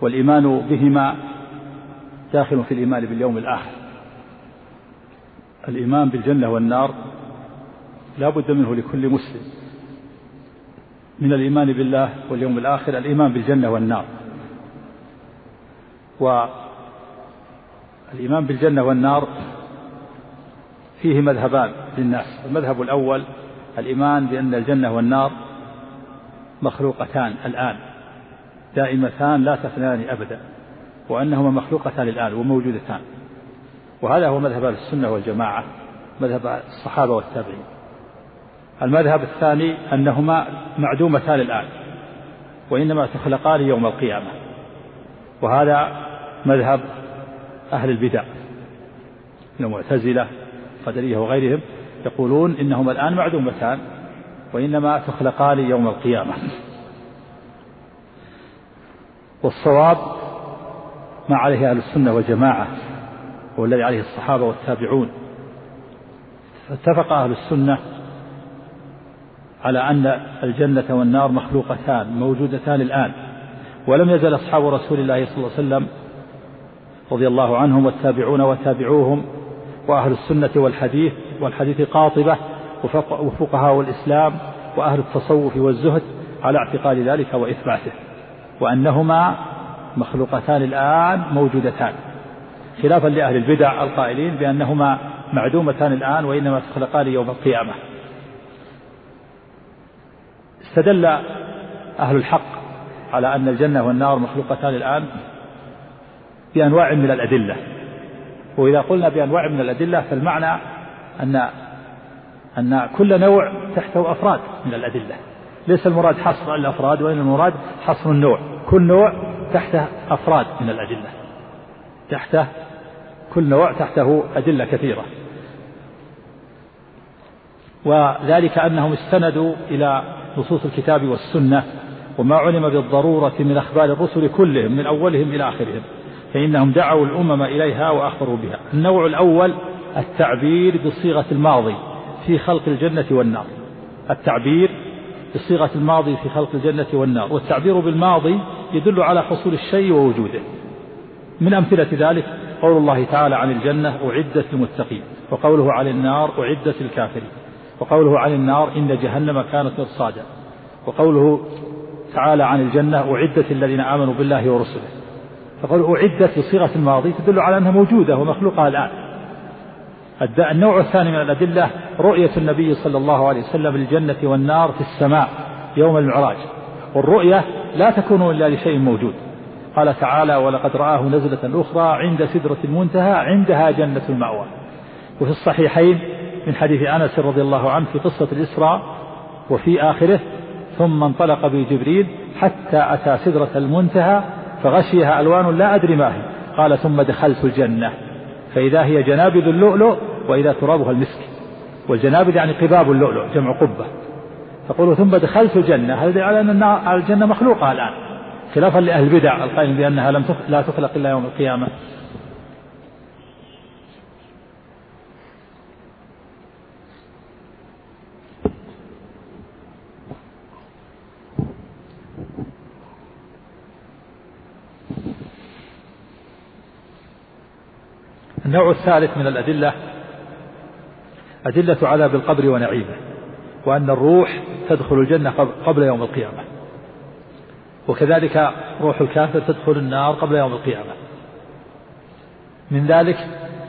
والإيمان بهما داخل في الإيمان باليوم الآخر. الإيمان بالجنة والنار لا بد منه لكل مسلم. من الإيمان بالله واليوم الآخر الإيمان بالجنة والنار. والإيمان بالجنة والنار فيه مذهبان للناس. المذهب الأول الإيمان بأن الجنة والنار مخلوقتان الآن دائمتان لا تفنيان أبدا وأنهما مخلوقتان الآن وموجودتان. وهذا هو مذهب السنة والجماعة مذهب الصحابة والتابعين. المذهب الثاني أنهما معدومتان الآن وإنما تخلقان يوم القيامة. وهذا مذهب أهل البدع المعتزلة القدرية وغيرهم يقولون إنهما الآن معدومتان وإنما تخلقان يوم القيامة. والصواب ما عليه أهل السنة والجماعة والذي عليه الصحابة والتابعون. فاتفق أهل السنة على أن الجنة والنار مخلوقتان موجودتان الآن. ولم يزل أصحاب رسول الله صلى الله عليه وسلم رضي الله عنهم والتابعون وتابعوهم وأهل السنة والحديث والحديث قاطبة وفقهاء الإسلام وأهل التصوف والزهد على اعتقاد ذلك وإثباته وأنهما مخلوقتان الآن موجودتان. خلافا لأهل البدع القائلين بأنهما معدومتان الآن وإنما تخلقان يوم القيامة. استدل أهل الحق على أن الجنة والنار مخلوقتان الآن بأنواع من الأدلة. وإذا قلنا بأنواع من الأدلة فالمعنى أن أن كل نوع تحته أفراد من الأدلة. ليس المراد حصر الأفراد وإن المراد حصر النوع. كل نوع تحته أفراد من الأدلة. تحته كل نوع تحته أدلة كثيرة. وذلك أنهم استندوا إلى نصوص الكتاب والسنة وما علم بالضرورة من أخبار الرسل كلهم من أولهم إلى آخرهم فإنهم دعوا الأمم إليها وأخبروا بها. النوع الأول التعبير بصيغة الماضي في خلق الجنة والنار. التعبير بصيغة الماضي في خلق الجنة والنار. والتعبير بالماضي يدل على حصول الشيء ووجوده. من أمثلة ذلك قول الله تعالى عن الجنة أعدت للمتقين. وقوله عن النار أعدت للكافرين. وقوله عن النار إن جهنم كانت مرصادا وقوله تعالى عن الجنة أعدت الذين آمنوا بالله ورسله. فقول أعدت بصيغة الماضي تدل على أنها موجودة ومخلوقة الآن. النوع الثاني من الأدلة رؤية النبي صلى الله عليه وسلم للجنة والنار في السماء يوم المعراج. والرؤية لا تكون إلا لشيء موجود. قال تعالى ولقد رآه نزلة أخرى عند سدرة المنتهى عندها جنة المأوى. وفي الصحيحين من حديث أنس رضي الله عنه في قصة الإسراء وفي آخره ثم انطلق به جبريل حتى أتى سدرة المنتهى فغشيها ألوان لا أدري ما هي. قال ثم دخلت الجنة. فإذا هي جنابذ اللؤلؤ وإذا ترابها المسك. والجنابذ يعني قباب اللؤلؤ جمع قبة. تقول ثم دخلت الجنة هذا على أن الجنة مخلوقة الآن خلافا لأهل البدع القائل بأنها لم لا تخلق إلا يوم القيامة. النوع الثالث من الأدلة أدلة عذاب القبر ونعيمه وأن الروح تدخل الجنة قبل يوم القيامة. وكذلك روح الكافر تدخل النار قبل يوم القيامة. من ذلك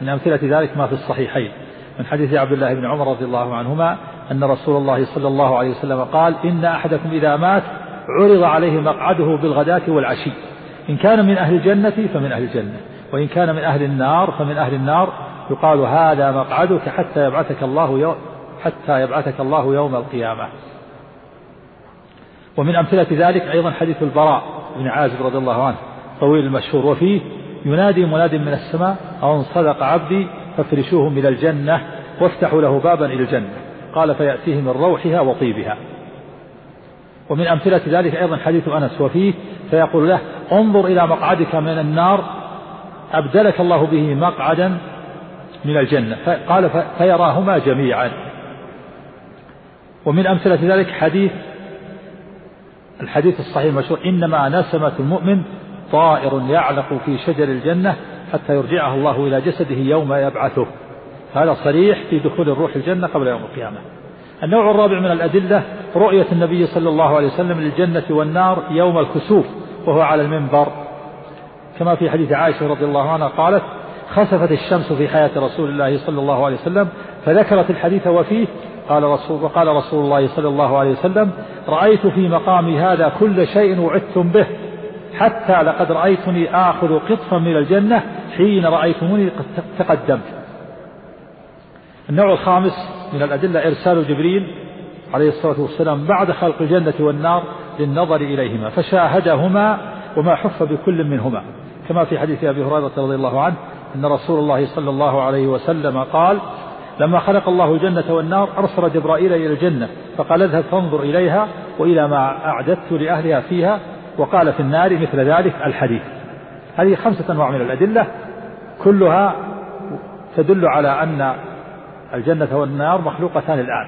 من أمثلة ذلك ما في الصحيحين. من حديث عبد الله بن عمر رضي الله عنهما أن رسول الله صلى الله عليه وسلم قال إن أحدكم إذا مات عرض عليه مقعده بالغداة والعشي. إن كان من أهل الجنة فمن أهل الجنة. وإن كان من أهل النار فمن أهل النار يقال هذا مقعدك حتى يبعثك الله يوم حتى يبعثك الله يوم القيامة. ومن أمثلة ذلك أيضا حديث البراء بن عازب رضي الله عنه طويل المشهور. وفيه ينادي مناد من السماء أو صدق عبدي فافرشوه من الجنة وافتحوا له بابا إلى الجنة. قال فيأتيه من روحها وطيبها. ومن أمثلة ذلك أيضا حديث أنس. وفيه فيقول له انظر إلى مقعدك من النار أبدلك الله به مقعدا من الجنة. قال فيراهما جميعا. ومن أمثلة ذلك حديث الحديث الصحيح المشهور إنما نسمة المؤمن طائر يعلق في شجر الجنة حتى يرجعه الله إلى جسده يوم يبعثه. هذا صريح في دخول الروح الجنة قبل يوم القيامة. النوع الرابع من الأدلة رؤية النبي صلى الله عليه وسلم للجنة والنار يوم الكسوف وهو على المنبر. كما في حديث عائشة رضي الله عنها قالت خسفت الشمس في حياة رسول الله صلى الله عليه وسلم فذكرت الحديث وفيه قال رسول وقال رسول الله صلى الله عليه وسلم رأيت في مقامي هذا كل شيء وعدتم به حتى لقد رأيتني آخذ قطفا من الجنة حين رأيتموني قد تقدمت. النوع الخامس من الأدلة إرسال جبريل عليه الصلاة والسلام بعد خلق الجنة والنار للنظر إليهما فشاهدهما وما حف بكل منهما. كما في حديث أبي هريرة رضي الله عنه أن رسول الله صلى الله عليه وسلم قال لما خلق الله الجنة والنار أرسل جبرائيل إلى الجنة فقال اذهب فانظر إليها وإلى ما أعددت لأهلها فيها وقال في النار مثل ذلك الحديث. هذه خمسة أنواع من الأدلة كلها تدل على أن الجنة والنار مخلوقتان الآن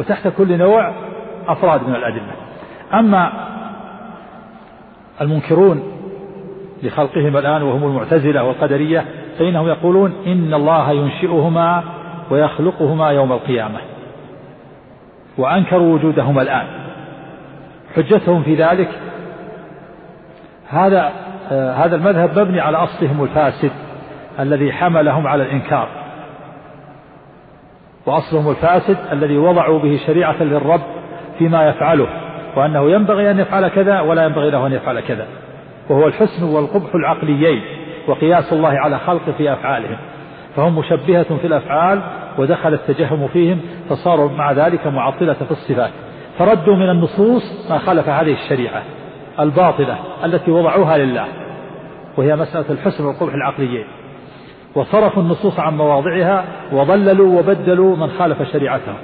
وتحت كل نوع أفراد من الأدلة. أما المنكرون لخلقهما الآن وهم المعتزلة والقدرية فإنهم يقولون إن الله ينشئهما ويخلقهما يوم القيامة. وأنكروا وجودهما الآن. حجتهم في ذلك هذا هذا المذهب مبني على أصلهم الفاسد الذي حملهم على الإنكار. وأصلهم الفاسد الذي وضعوا به شريعة للرب فيما يفعله وأنه ينبغي أن يفعل كذا ولا ينبغي له أن يفعل كذا. وهو الحسن والقبح العقليين وقياس الله على خلقه في أفعالهم. فهم مشبهة في الأفعال ودخل التجهم فيهم فصاروا مع ذلك معطلة في الصفات. فردوا من النصوص ما خالف هذه الشريعة الباطلة التي وضعوها لله وهي مسألة الحسن والقبح العقليين. وصرفوا النصوص عن مواضعها وضللوا وبدلوا من خالف شريعتهم.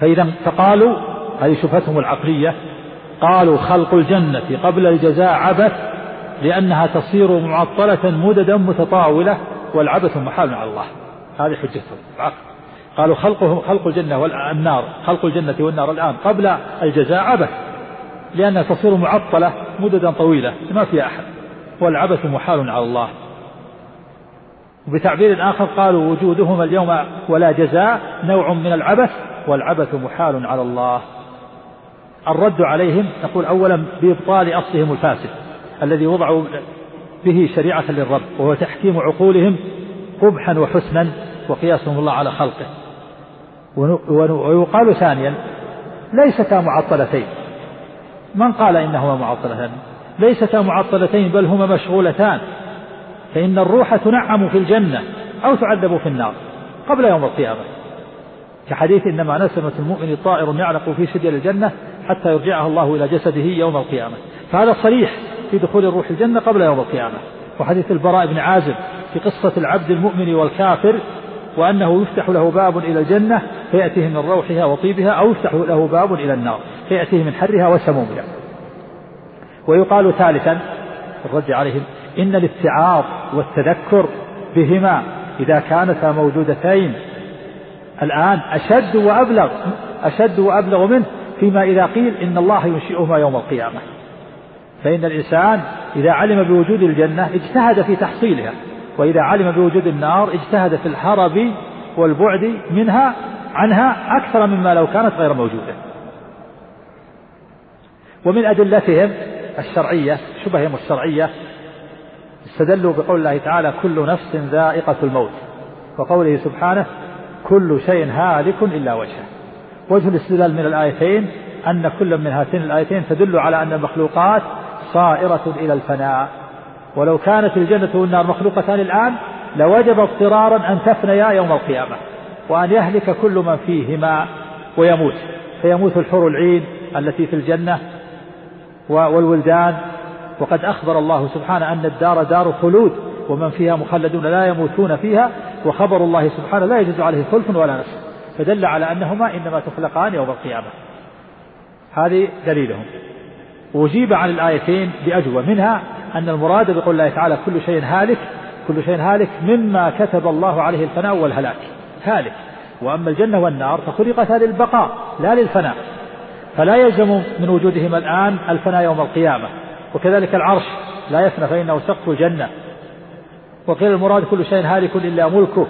فإذا فقالوا هذه شبهتهم العقلية قالوا خلق الجنة قبل الجزاء عبث لأنها تصير معطلة مددا متطاولة والعبث محال على الله. هذه حجتهم عقل قالوا خلقه خلق الجنة والنار خلق الجنة والنار الآن قبل الجزاء عبث لأنها تصير معطلة مددا طويلة ما فيها أحد. والعبث محال على الله. وبتعبير آخر قالوا وجودهما اليوم ولا جزاء نوع من العبث والعبث محال على الله. الرد عليهم نقول أولا بإبطال أصلهم الفاسد الذي وضعوا به شريعة للرب وهو تحكيم عقولهم قبحا وحسنا وقياسهم الله على خلقه. ويقال ثانيا ليستا معطلتين. من قال إنهما معطلتان؟ ليستا معطلتين بل هما مشغولتان. فإن الروح تنعم في الجنة أو تعذب في النار قبل يوم القيامة. كحديث إنما نسمة المؤمن طائر يعلق في شجر الجنة حتى يرجعها الله إلى جسده يوم القيامة. فهذا صريح في دخول الروح الجنة قبل يوم القيامة. وحديث البراء بن عازب في قصة العبد المؤمن والكافر وأنه يفتح له باب إلى الجنة فيأتيه من روحها وطيبها أو يفتح له باب إلى النار فيأتيه من حرها وسمومها. ويقال ثالثا الرد عليهم إن الاتعاظ والتذكر بهما إذا كانتا موجودتين الآن أشد وأبلغ أشد وأبلغ منه. فيما إذا قيل إن الله ينشئهما يوم القيامة. فإن الإنسان إذا علم بوجود الجنة اجتهد في تحصيلها وإذا علم بوجود النار اجتهد في الهرب والبعد منها عنها أكثر مما لو كانت غير موجودة. ومن أدلتهم الشرعية شبههم الشرعية استدلوا بقول الله تعالى كل نفس ذائقة الموت وقوله سبحانه كل شيء هالك إلا وجهه وجه الاستدلال من الآيتين أن كل من هاتين الآيتين تدل على أن المخلوقات صائرة إلى الفناء. ولو كانت الجنة والنار مخلوقتان الآن لوجب اضطرارا أن تفنيا يوم القيامة وأن يهلك كل من فيهما ويموت. فيموت الحور العين التي في الجنة والولدان. وقد أخبر الله سبحانه أن الدار دار خلود ومن فيها مخلدون لا يموتون فيها. وخبر الله سبحانه لا يجوز عليه خلف ولا نسل فدل على أنهما إنما تخلقان يوم القيامة. هذه دليلهم. وأجيب عن الآيتين بأجوبة منها أن المراد بقول الله تعالى كل شيء هالك كل شيء هالك مما كتب الله عليه الفناء والهلاك. هالك. وأما الجنة والنار فخلقتا للبقاء لا للفناء. فلا يلزم من وجودهما الآن الفناء يوم القيامة. وكذلك العرش لا يفنى فإنه سقف الجنة. وقيل المراد كل شيء هالك إلا ملكه.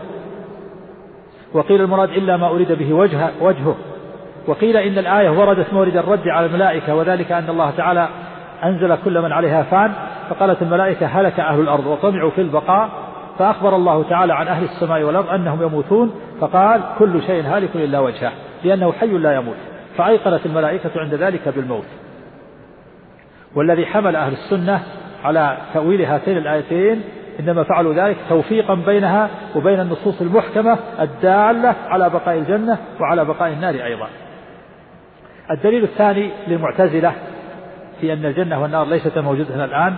وقيل المراد إلا ما أريد به وجهه, وجهه. وقيل إن الآية وردت مورد الرد على الملائكة وذلك أن الله تعالى أنزل كل من عليها فان فقالت الملائكة هلك أهل الأرض وطمعوا في البقاء فأخبر الله تعالى عن أهل السماء والأرض أنهم يموتون فقال كل شيء هالك إلا وجهه لأنه حي لا يموت. فأيقنت الملائكة عند ذلك بالموت. والذي حمل أهل السنة على تأويل هاتين الآيتين إنما فعلوا ذلك توفيقا بينها وبين النصوص المحكمة الدالة على بقاء الجنة وعلى بقاء النار أيضا. الدليل الثاني للمعتزلة في أن الجنة والنار ليست موجودة الآن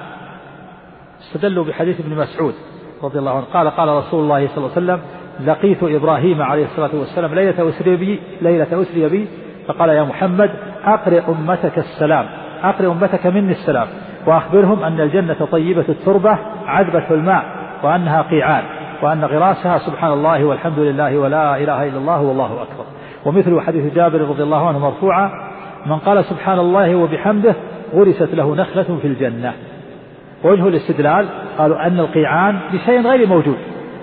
استدلوا بحديث ابن مسعود رضي الله عنه. قال قال رسول الله صلى الله عليه وسلم لقيت إبراهيم عليه الصلاة والسلام ليلة أسري بي ليلة أسري بي. فقال يا محمد أقرئ أمتك السلام أقرئ أمتك مني السلام. وأخبرهم أن الجنة طيبة التربة عذبة الماء وأنها قيعان وأن غراسها سبحان الله والحمد لله ولا إله إلا الله والله أكبر. ومثل حديث جابر رضي الله عنه مرفوعا من قال سبحان الله وبحمده غرست له نخلة في الجنة. وجه الاستدلال قالوا أن القيعان بشيء غير موجود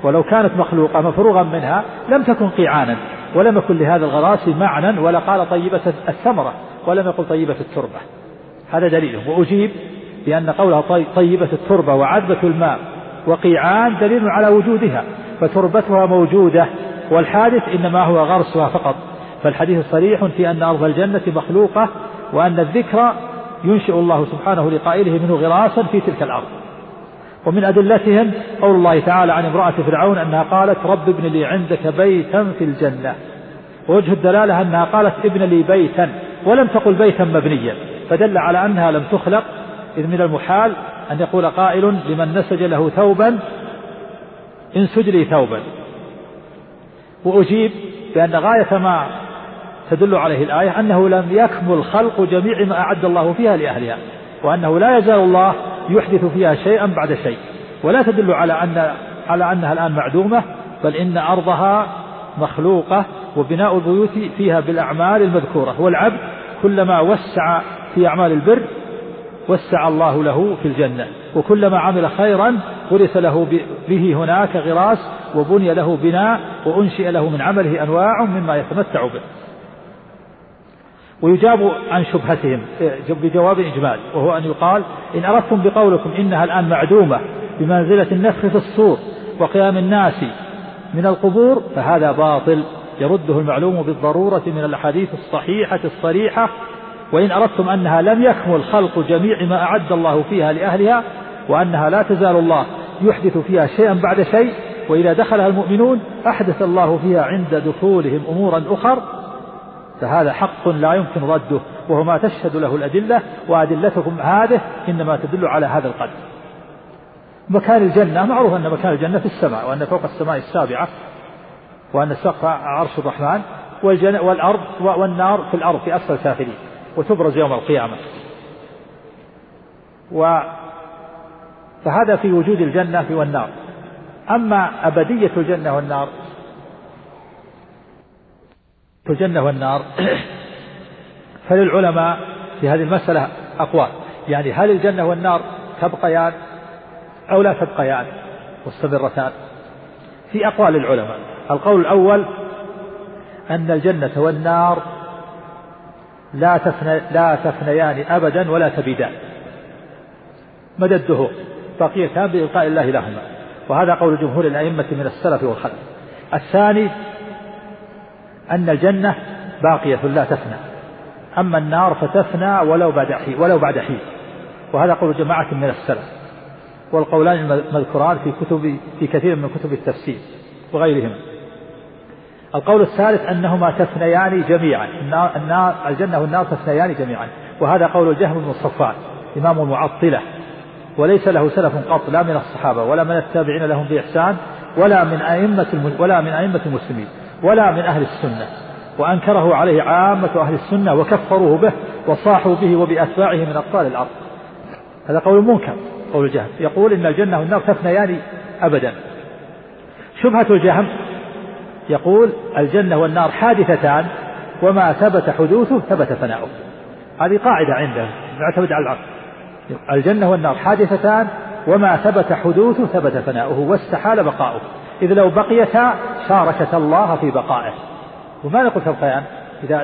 ولو كانت مخلوقة مفروغا منها لم تكن قيعانا ولم يكن لهذا الغراس معنى ولا قال طيبة الثمرة ولم يقل طيبة التربة. هذا دليله وأجيب بأن قولها طيبة التربة وعذبة الماء وقيعان دليل على وجودها فتربتها موجودة والحادث إنما هو غرسها فقط. فالحديث صريح في أن أرض الجنة مخلوقة وأن الذكر ينشئ الله سبحانه لقائله منه غراسا في تلك الأرض. ومن أدلتهم قول الله تعالى عن امرأة فرعون أنها قالت رب ابن لي عندك بيتا في الجنة. ووجه الدلالة أنها قالت ابن لي بيتا ولم تقل بيتا مبنيا فدل على أنها لم تخلق إذ من المحال أن يقول قائل لمن نسج له ثوبا انسج لي ثوبا. وأجيب بأن غاية ما تدل عليه الآية أنه لم يكمل خلق جميع ما أعد الله فيها لأهلها وأنه لا يزال الله يحدث فيها شيئا بعد شيء. ولا تدل على أن على أنها الآن معدومة بل إن أرضها مخلوقة وبناء البيوت فيها بالأعمال المذكورة. والعبد كلما وسع في أعمال البر وسع الله له في الجنة. وكلما عمل خيرا غرس له به هناك غراس وبني له بناء وأنشئ له من عمله أنواع مما يتمتع به. ويجاب عن شبهتهم بجواب إجمال وهو أن يقال إن أردتم بقولكم إنها الآن معدومة بمنزلة النفخ في الصور وقيام الناس من القبور فهذا باطل. يرده المعلوم بالضرورة من الأحاديث الصحيحة الصريحة وإن أردتم أنها لم يكمل خلق جميع ما أعد الله فيها لأهلها وأنها لا تزال الله يحدث فيها شيئا بعد شيء وإذا دخلها المؤمنون أحدث الله فيها عند دخولهم أمورا أخر فهذا حق لا يمكن رده وهو ما تشهد له الأدلة وأدلتكم هذه إنما تدل على هذا القدر. مكان الجنة معروف أن مكان الجنة في السماء وأن فوق السماء السابعة وأن السقف عرش الرحمن والأرض والنار في الأرض في أسفل الكافرين. وتبرز يوم القيامة. و فهذا في وجود الجنة والنار. أما أبدية الجنة والنار الجنة والنار فللعلماء في هذه المسألة أقوال يعني هل الجنة والنار تبقيان أو لا تبقيان؟ مستمرتان. في أقوال العلماء. القول الأول أن الجنة والنار لا تفنى لا تفنيان أبدا ولا تبيدان. مدى الدهور بقيتان بإلقاء الله لهما. وهذا قول جمهور الأئمة من السلف والخلف. الثاني أن الجنة باقية لا تفنى. أما النار فتفنى ولو بعد حين ولو بعد حين. وهذا قول جماعة من السلف. والقولان المذكوران في كتب في كثير من كتب التفسير وغيرهم القول الثالث أنهما تفنيان جميعا. النار, الجنة والنار تفنيان جميعا. وهذا قول الجهم بن صفان إمام المعطلة. وليس له سلف قط لا من الصحابة ولا من التابعين لهم بإحسان ولا من أئمة ولا من أئمة المسلمين ولا من أهل السنة. وأنكره عليه عامة أهل السنة وكفروه به وصاحوا به وبأتباعه من أبطال الأرض. هذا قول منكر قول الجهم يقول إن الجنة والنار تفنيان أبدا. شبهة الجهم يقول الجنة والنار حادثتان وما ثبت حدوثه ثبت فناؤه. هذه قاعدة عنده معتمد على العقل. الجنة والنار حادثتان وما ثبت حدوثه ثبت فناؤه واستحال بقاؤه. إذ لو بقيتا شاركتا الله في بقائه. وما نقول تبقيان إذا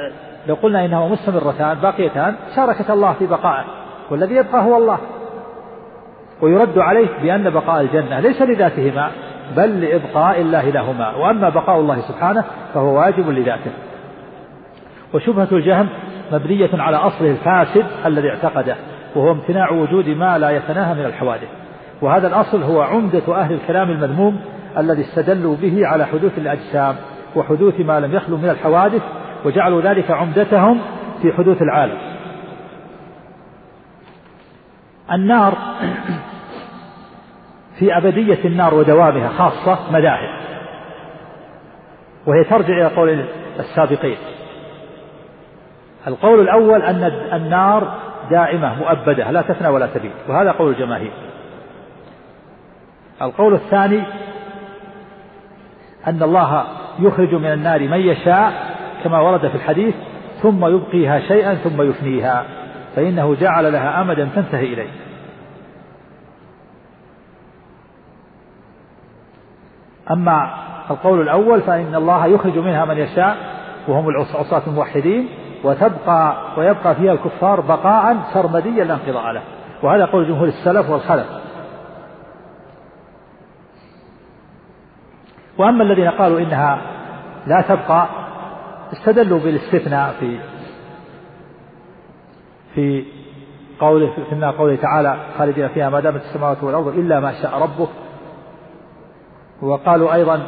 لو قلنا إنهما مستمرتان باقيتان شاركتا الله في بقائه. والذي يبقى هو الله. ويرد عليه بأن بقاء الجنة ليس لذاتهما. بل لإبقاء الله لهما. وأما بقاء الله سبحانه فهو واجب لذاته. وشبهة الجهم مبنية على أصله الفاسد الذي اعتقده وهو امتناع وجود ما لا يتناهى من الحوادث. وهذا الأصل هو عمدة أهل الكلام المذموم الذي استدلوا به على حدوث الأجسام وحدوث ما لم يخلو من الحوادث وجعلوا ذلك عمدتهم في حدوث العالم. النار في أبدية النار ودوامها خاصة مذاهب وهي ترجع إلى قول السابقين. القول الأول أن النار دائمة مؤبدة لا تفنى ولا تبيد وهذا قول الجماهير. القول الثاني أن الله يخرج من النار من يشاء كما ورد في الحديث ثم يبقيها شيئا ثم يفنيها فإنه جعل لها أمدا تنتهي إليه. أما القول الأول فإن الله يخرج منها من يشاء وهم العصاة الموحدين وتبقى ويبقى فيها الكفار بقاء سرمديا لا انقضاء له. وهذا قول جمهور السلف والخلف. وأما الذين قالوا إنها لا تبقى استدلوا بالاستثناء في في قوله في قوله تعالى خالدين فيها ما دامت السماوات والأرض إلا ما شاء ربك. وقالوا أيضا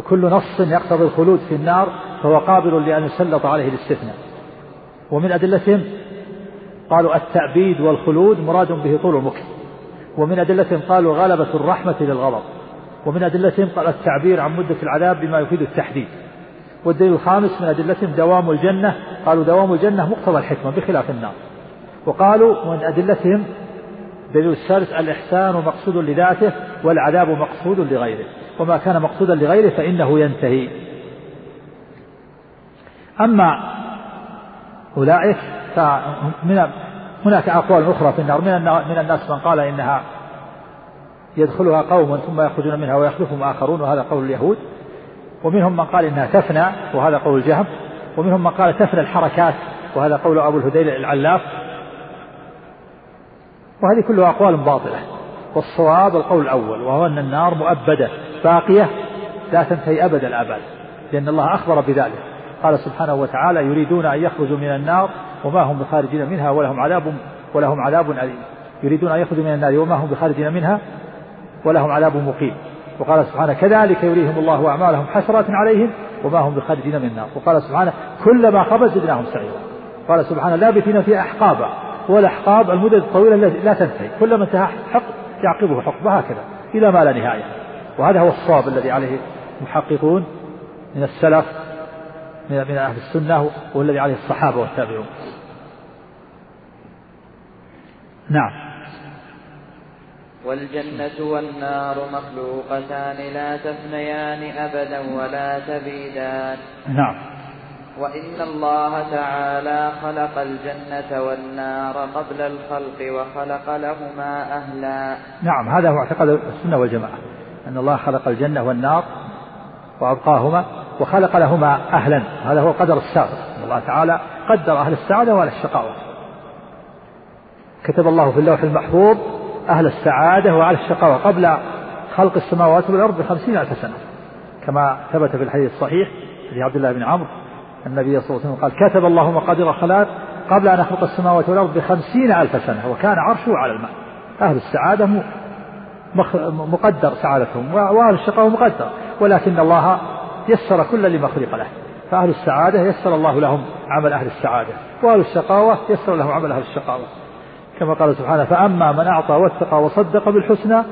وكل نص يقتضي الخلود في النار فهو قابل لأن يسلط عليه الاستثناء. ومن أدلتهم قالوا التأبيد والخلود مراد به طول المكث ومن أدلتهم قالوا غلبة الرحمة للغضب. ومن أدلتهم قال التعبير عن مدة العذاب بما يفيد التحديد. والدليل الخامس من أدلتهم دوام الجنة. قالوا دوام الجنة مقتضى الحكمة بخلاف النار. وقالوا من أدلتهم دليل الثالث الإحسان مقصود لذاته والعذاب مقصود لغيره. وما كان مقصودا لغيره فإنه ينتهي. أما أولئك فمن هناك أقوال أخرى في النار. من الناس من قال إنها يدخلها قوم ثم يخرجون منها ويخلفهم آخرون وهذا قول اليهود. ومنهم من قال إنها تفنى وهذا قول الجهم. ومنهم من قال تفنى الحركات وهذا قول أبو الهذيل العلاف. وهذه كلها أقوال باطلة. والصواب القول الأول وهو أن النار مؤبدة باقية لا تنتهي أبد الآباد لأن الله أخبر بذلك. قال سبحانه وتعالى يريدون أن يخرجوا من النار وما هم بخارجين منها ولهم عذاب ولهم عذاب أليم. يريدون أن يخرجوا من النار وما هم بخارجين منها ولهم عذاب مقيم. وقال سبحانه كذلك يريهم الله أعمالهم حسرات عليهم وما هم بخارجين من النار. وقال سبحانه كلما خبت زدناهم سعيرا. قال سبحانه لابثين فيها أحقابا. والأحقاب المدد الطويلة لا تنتهي. كلما انتهى حق يعقبه حقب. هكذا إلى ما لا نهاية. وهذا هو الصواب الذي عليه المحققون من السلف من من أهل السنة والذي عليه الصحابة والتابعون. نعم. والجنة والنار مخلوقتان لا تفنيان أبدا ولا تبيدان. نعم. وإن الله تعالى خلق الجنة والنار قبل الخلق وخلق لهما أهلا. نعم هذا هو اعتقاد السنة والجماعة أن الله خلق الجنة والنار وأبقاهما وخلق لهما أهلا. هذا هو قدر السابق. الله تعالى قدر أهل السعادة وأهل الشقاوة. كتب الله في اللوح المحفوظ أهل السعادة وأهل الشقاوة قبل خلق السماوات والأرض بخمسين ألف سنة كما ثبت في الحديث الصحيح في عبد الله بن عمرو. النبي صلى الله عليه وسلم قال كتب الله مقادير الخلائق قبل أن يخلق السماوات والأرض بخمسين ألف سنة وكان عرشه على الماء. أهل السعادة مقدر سعادتهم وأهل الشقاوة مقدر ولكن الله يسر كل لما خلق له. فأهل السعادة يسر الله لهم عمل أهل السعادة وأهل الشقاوة يسر لهم عمل أهل الشقاوة. كما قال سبحانه فأما من أعطى واتقى وصدق بالحسنى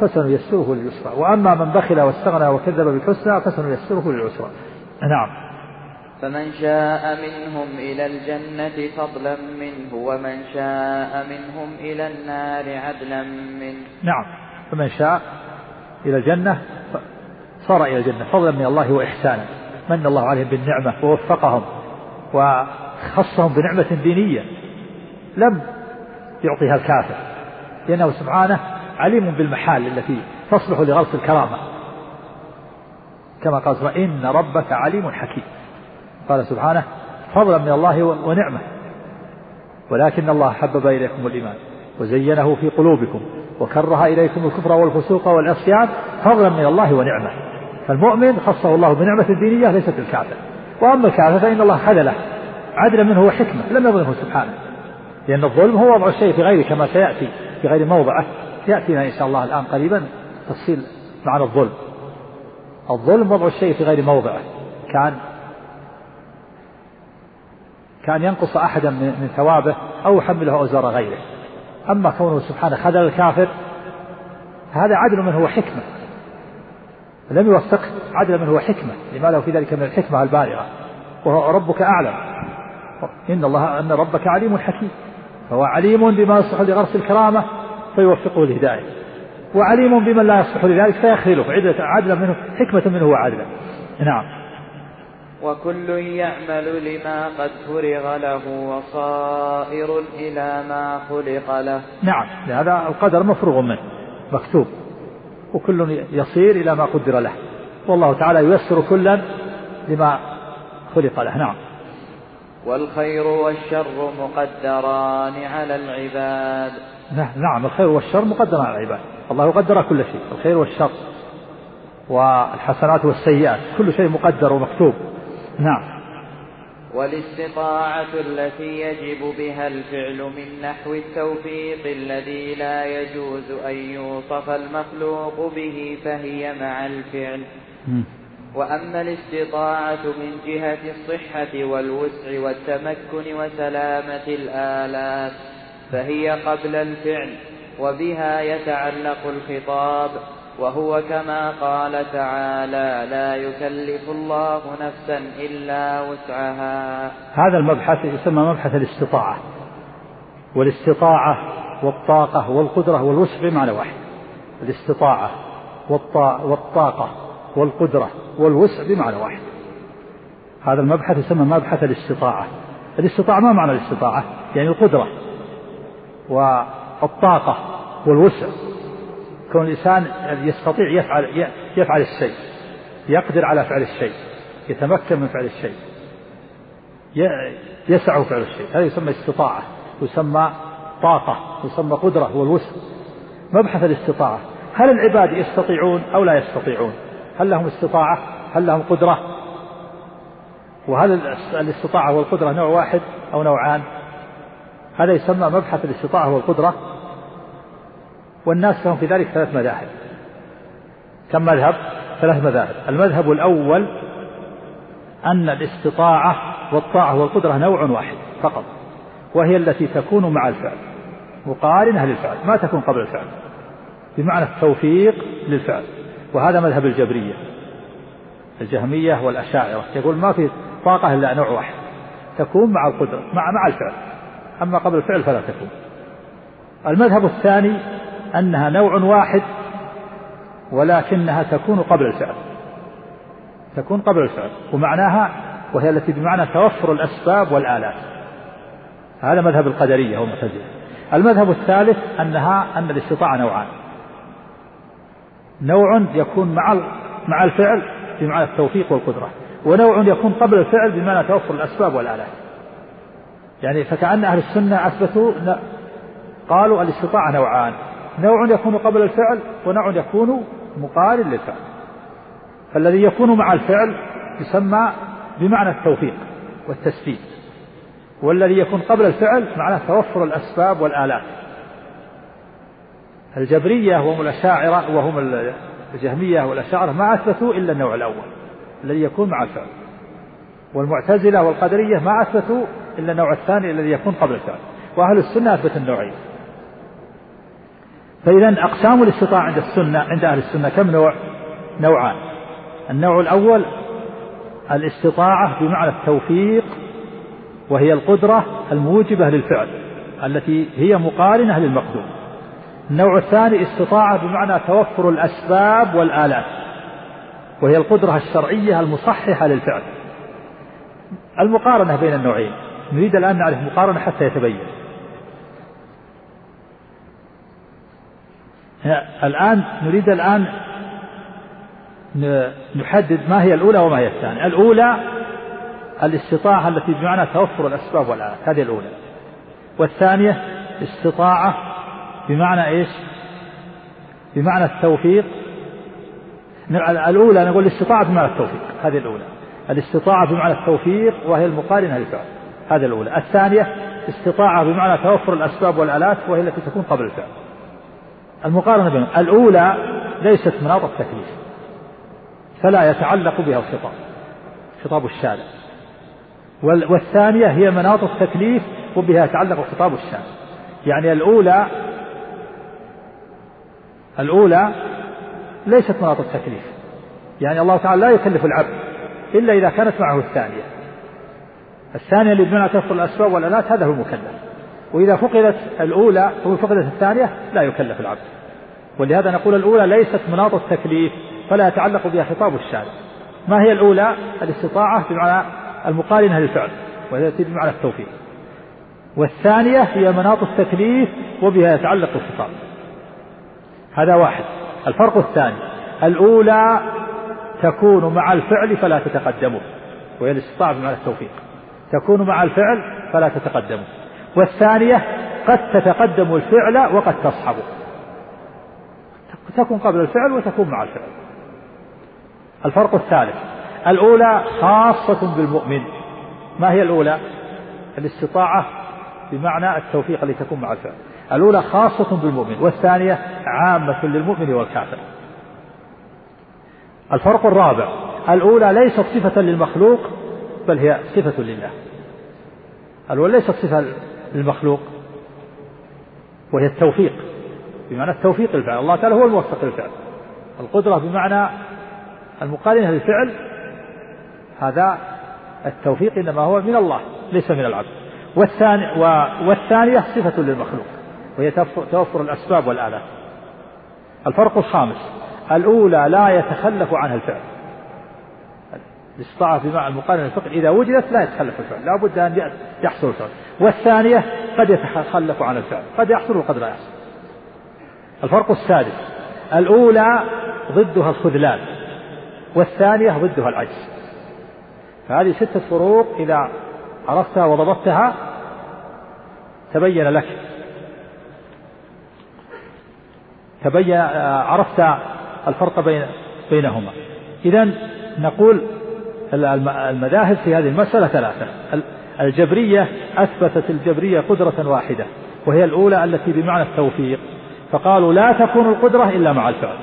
فسنيسره لليسرى وأما من بخل واستغنى وكذب بالحسنى فسنيسره للعسرى. نعم. فمن شاء منهم إلى الجنة فضلا منه ومن شاء منهم إلى النار عدلا منه. نعم. فمن شاء إلى الجنة صار إلى الجنة فضلا من الله وإحسانا. من الله عليهم بالنعمة ووفقهم وخصهم بنعمة دينية. لم يعطيها الكافر لأنه سبحانه عليم بالمحال التي تصلح لغرس الكرامة. كما قال إن ربك عليم حكيم. قال سبحانه فضلا من الله ونعمة. ولكن الله حبب إليكم الإيمان وزينه في قلوبكم وكره إليكم الكفر والفسوق والعصيان فضلا من الله ونعمة. فالمؤمن خصه الله بنعمة دينية ليست الكافر وأما الكافر فإن الله خذله. عدلا منه وحكمة لم يظلمه سبحانه. لأن الظلم هو وضع الشيء في غيره كما سيأتي في غير موضعه. يأتينا إن شاء الله الآن قريبا تفصيل معنى الظلم. الظلم وضع الشيء في غير موضعه. كان كان ينقص أحدا من ثوابه أو يحمله أوزار غيره. أما كونه سبحانه خذل الكافر هذا عدل من هو حكمة. لم يوفقه عدل من هو حكمة لما له في ذلك من الحكمة البالغة. وهو ربك أعلم. إن الله أن ربك عليم حكيم. فهو عليم بما يصلح لغرس الكرامة فيوفقه الهداية وعليم بمن لا يصلح لذلك فيخذله. عدلا منه حكمة منه وعدلا. نعم. وكل يعمل لما قد فرغ له وصائر إلى ما خلق له. نعم هذا القدر مفروغ منه مكتوب وكل يصير إلى ما قدر له. والله تعالى ييسر كلا لما خلق له. نعم. والخير والشر مقدران على العباد. نعم الخير والشر مقدران على العباد. الله يقدر كل شيء الخير والشر والحسنات والسيئات كل شيء مقدر ومكتوب. نعم. والاستطاعة التي يجب بها الفعل من نحو التوفيق الذي لا يجوز أن يوصف المخلوق به فهي مع الفعل. وأما الاستطاعة من جهة الصحة والوسع والتمكن وسلامة الآلات فهي قبل الفعل وبها يتعلق الخطاب. وهو كما قال تعالى لا يكلف الله نفسا إلا وسعها. هذا المبحث يسمى مبحث الاستطاعة. والاستطاعة والطاقة والقدرة والوسع بمعنى واحد. الاستطاعة والطاقة والقدرة والوسع بمعنى واحد. هذا المبحث يسمى مبحث الاستطاعة. الاستطاعة ما معنى الاستطاعة؟ يعني القدرة والطاقة والوسع كون الإنسان يستطيع يفعل يفعل الشيء يقدر على فعل الشيء يتمكن من فعل الشيء يسع فعل الشيء. هذا يسمى استطاعة يسمى طاقة يسمى قدرة والوسع مبحث الاستطاعة. هل العباد يستطيعون أو لا يستطيعون؟ هل لهم استطاعة؟ هل لهم قدرة؟ وهل الاستطاعة والقدرة نوع واحد أو نوعان؟ هذا يسمى مبحث الاستطاعة والقدرة. والناس لهم في ذلك ثلاث مذاهب. كم مذهب؟ ثلاث مذاهب. المذهب الأول أن الاستطاعة والطاعة والقدرة نوع واحد فقط وهي التي تكون مع الفعل مقارنة للفعل ما تكون قبل الفعل بمعنى التوفيق للفعل. وهذا مذهب الجبرية الجهمية والأشاعرة. يقول ما في طاقة إلا نوع واحد تكون مع القدرة مع مع الفعل. أما قبل الفعل فلا تكون. المذهب الثاني أنها نوع واحد ولكنها تكون قبل الفعل. تكون قبل الفعل ومعناها وهي التي بمعنى توفر الأسباب والآلات. هذا مذهب القدرية والمعتزلة المذهب الثالث أنها أن الاستطاعة نوعان. نوع يكون مع مع الفعل بمعنى التوفيق والقدرة ونوع يكون قبل الفعل بمعنى توفر الأسباب والآلات. يعني فكأن أهل السنة أثبتوا قالوا الاستطاعة نوعان. نوع يكون قبل الفعل ونوع يكون مقارن للفعل. فالذي يكون مع الفعل يسمى بمعنى التوفيق والتسديد. والذي يكون قبل الفعل معناه توفر الأسباب والآلات. الجبرية وهم الأشاعرة وهم الجهمية والأشاعرة ما أثبتوا إلا النوع الأول الذي يكون مع الفعل. والمعتزلة والقدرية ما أثبتوا إلا النوع الثاني الذي يكون قبل الفعل. وأهل السنة أثبت النوعين. فإذا أقسام الاستطاعة عند السنة عند أهل السنة كم نوع؟ نوعان. النوع الأول الاستطاعة بمعنى التوفيق وهي القدرة الموجبة للفعل التي هي مقارنة للمقدور. النوع الثاني استطاعة بمعنى توفر الأسباب والآلات وهي القدرة الشرعية المصححة للفعل. المقارنة بين النوعين. نريد الآن نعرف مقارنة حتى يتبين. الآن نريد الآن نحدد ما هي الأولى وما هي الثانية. الأولى الاستطاعة التي بمعنى توفر الأسباب والآلات. هذه الأولى. والثانية استطاعة بمعنى إيش؟ بمعنى التوفيق. الأولى نقول الاستطاعة بمعنى التوفيق. هذه الأولى. الاستطاعة بمعنى التوفيق وهي المقارنة للفعل. هذه الأولى. الثانية استطاعة بمعنى توفر الأسباب والآلات وهي التي تكون قبل الفعل. المقارنة بينهم. الأولى ليست مناط التكليف فلا يتعلق بها الخطاب خطاب الشارع. والثانية هي مناط التكليف وبها يتعلق خطاب الشارع. يعني الأولى الأولى ليست مناط التكليف. يعني الله تعالى لا يكلف العبد إلا إذا كانت معه الثانية. الثانية اللي بمعنى تفصل الأسباب والآلات هذا هو المكلف. وإذا فقدت الأولى وفقدت الثانية لا يكلف العبد. ولهذا نقول الأولى ليست مناط التكليف فلا يتعلق بها خطاب الشارع. ما هي الأولى؟ الاستطاعة بمعنى المقارنة للفعل وهي بمعنى التوفيق. والثانية هي مناط التكليف وبها يتعلق الخطاب هذا واحد. الفرق الثاني الأولى تكون مع الفعل فلا تتقدمه وهي الاستطاعة بمعنى التوفيق. تكون مع الفعل فلا تتقدمه. والثانية قد تتقدم الفعل وقد تصحبه تكون قبل الفعل وتكون مع الفعل. الفرق الثالث الأولى خاصة بالمؤمن. ما هي الأولى؟ الاستطاعة بمعنى التوفيق التي تكون مع الفعل. الأولى خاصة بالمؤمن والثانية عامة للمؤمن والكافر. الفرق الرابع الأولى ليست صفة للمخلوق بل هي صفة لله. الأولى ليست صفة للمخلوق وهي التوفيق بمعنى التوفيق للفعل الله تعالى هو الموفق للفعل. القدرة بمعنى المقارنة للفعل هذا التوفيق إنما هو من الله ليس من العبد. والثاني والثانية صفة للمخلوق وهي توفر الأسباب والآلات. الفرق الخامس الأولى لا يتخلف عنها الفعل. الاستطاعة بمعنى المقارنة الفقه إذا وجدت لا يتخلف الفعل لا بد أن يحصل الفعل. والثانية قد يتخلف عن الفعل قد يحصل وقد لا يحصل. الفرق السادس الأولى ضدها الخذلان والثانية ضدها العجز. فهذه ستة فروق إذا عرفتها وضبطتها تبين لك. تبين عرفت الفرق بين بينهما. إذا نقول المذاهب في هذه المسألة ثلاثة. الجبرية أثبتت الجبرية قدرة واحدة وهي الأولى التي بمعنى التوفيق. فقالوا لا تكون القدرة إلا مع الفعل.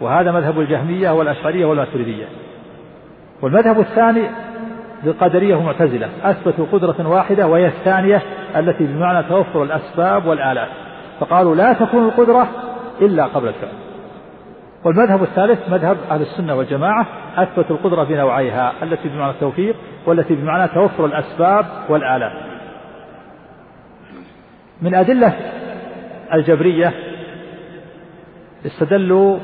وهذا مذهب الجهمية والأشعرية والماتريدية. والمذهب الثاني للقدرية والمعتزلة أثبتوا قدرة واحدة وهي الثانية التي بمعنى توفر الأسباب والآلات. فقالوا لا تكون القدرة إلا قبل الفعل. والمذهب الثالث مذهب أهل السنة والجماعة أثبتوا القدرة بنوعيها التي بمعنى التوفيق والتي بمعنى توفر الأسباب والآلات من أدلة الجبرية استدلوا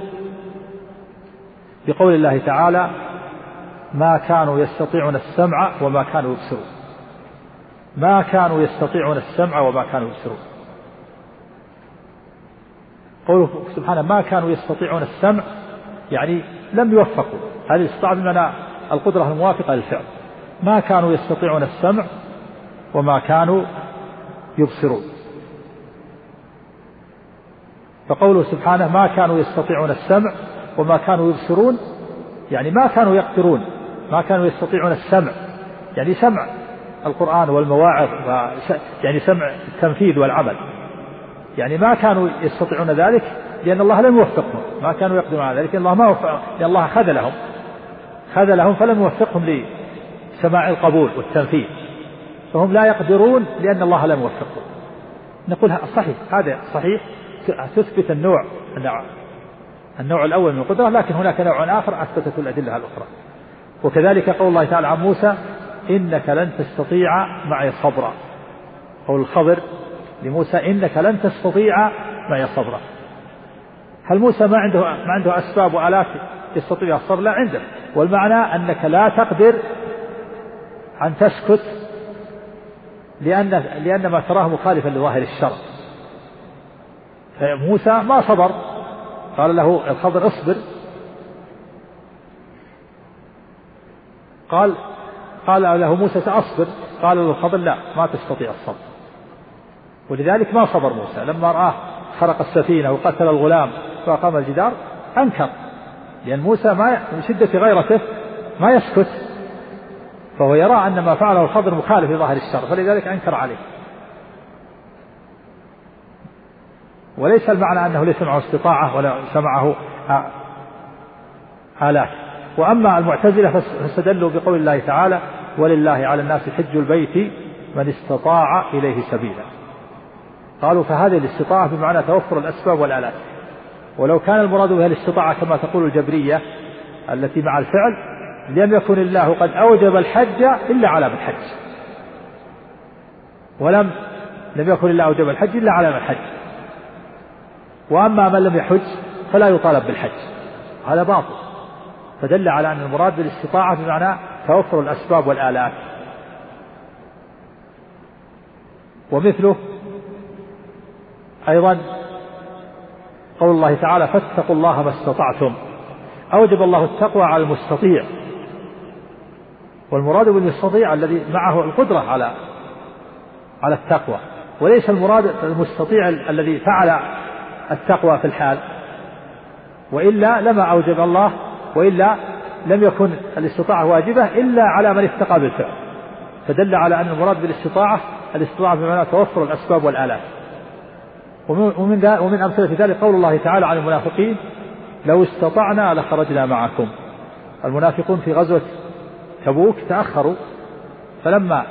بقول الله تعالى ما كانوا يستطيعون السمع وما كانوا يبصرون. ما كانوا يستطيعون السمع وما كانوا يبصرون. قوله سبحانه ما كانوا يستطيعون السمع يعني لم يوفقوا. هذه الاستطاعة بمعنى القدرة الموافقة للفعل. ما كانوا يستطيعون السمع وما كانوا يبصرون. فقوله سبحانه ما كانوا يستطيعون السمع وما كانوا يبصرون يعني ما كانوا يقدرون ما كانوا يستطيعون السمع. يعني سمع القرآن والمواعظ يعني سمع التنفيذ والعمل. يعني ما كانوا يستطيعون ذلك لأن الله لم يوفقهم. ما كانوا يقدرون على ذلك. الله ما وفق لأن الله خذلهم خذلهم فلم يوفقهم لسماع القبول والتنفيذ. فهم لا يقدرون لأن الله لم يوفقهم. نقول صحيح. هذا صحيح. تثبت النوع النوع الأول من القدرة لكن هناك نوع آخر أثبتته الأدلة الأخرى. وكذلك قول الله تعالى عن موسى إنك لن تستطيع معي صبرا قول الخضر. لموسى إنك لن تستطيع معي صبرا هل موسى ما عنده ما عنده أسباب وآلات يستطيع الصبر؟ لا عنده. والمعنى أنك لا تقدر أن تسكت لأن لأن ما تراه مخالفا لظاهر الشرع. فموسى ما صبر. قال له الخضر اصبر. قال قال له موسى سأصبر. قال له الخضر لا ما تستطيع الصبر. ولذلك ما صبر موسى. لما رآه خرق السفينة وقتل الغلام وأقام الجدار أنكر. لأن موسى ما من شدة غيرته ما يسكت. فهو يرى أن ما فعله الخضر مخالف لظاهر الشر فلذلك أنكر عليه. وليس المعنى أنه ليس معه استطاعة ولا معه آلات. وأما المعتزلة فاستدلوا بقول الله تعالى ولله على الناس حج البيت من استطاع إليه سبيلا. قالوا فهذه الاستطاعة بمعنى توفر الأسباب والآلات. ولو كان المراد بها الاستطاعة كما تقول الجبرية التي مع الفعل لم يكن الله قد أوجب الحج إلا على من حج. ولم لم يكن الله أوجب الحج إلا على من حج. وأما من لم يحج فلا يطالب بالحج. هذا باطل. فدل على أن المراد بالاستطاعة بمعنى توفر الأسباب والآلات. ومثله أيضا قول الله تعالى فاتقوا الله ما استطعتم. أوجب الله التقوى على المستطيع. والمراد بالمستطيع الذي معه القدرة على على التقوى. وليس المراد المستطيع الذي فعل التقوى في الحال. وإلا لما أوجب الله وإلا لم يكن الاستطاعة واجبة إلا على من اتقى بالفعل. فدل على أن المراد بالاستطاعة الاستطاعة بمعنى توفر الأسباب والآلات. ومن ومن أمثلة ذلك قول الله تعالى عن المنافقين لو استطعنا لخرجنا معكم. المنافقون في غزوة تبوك تأخروا فلما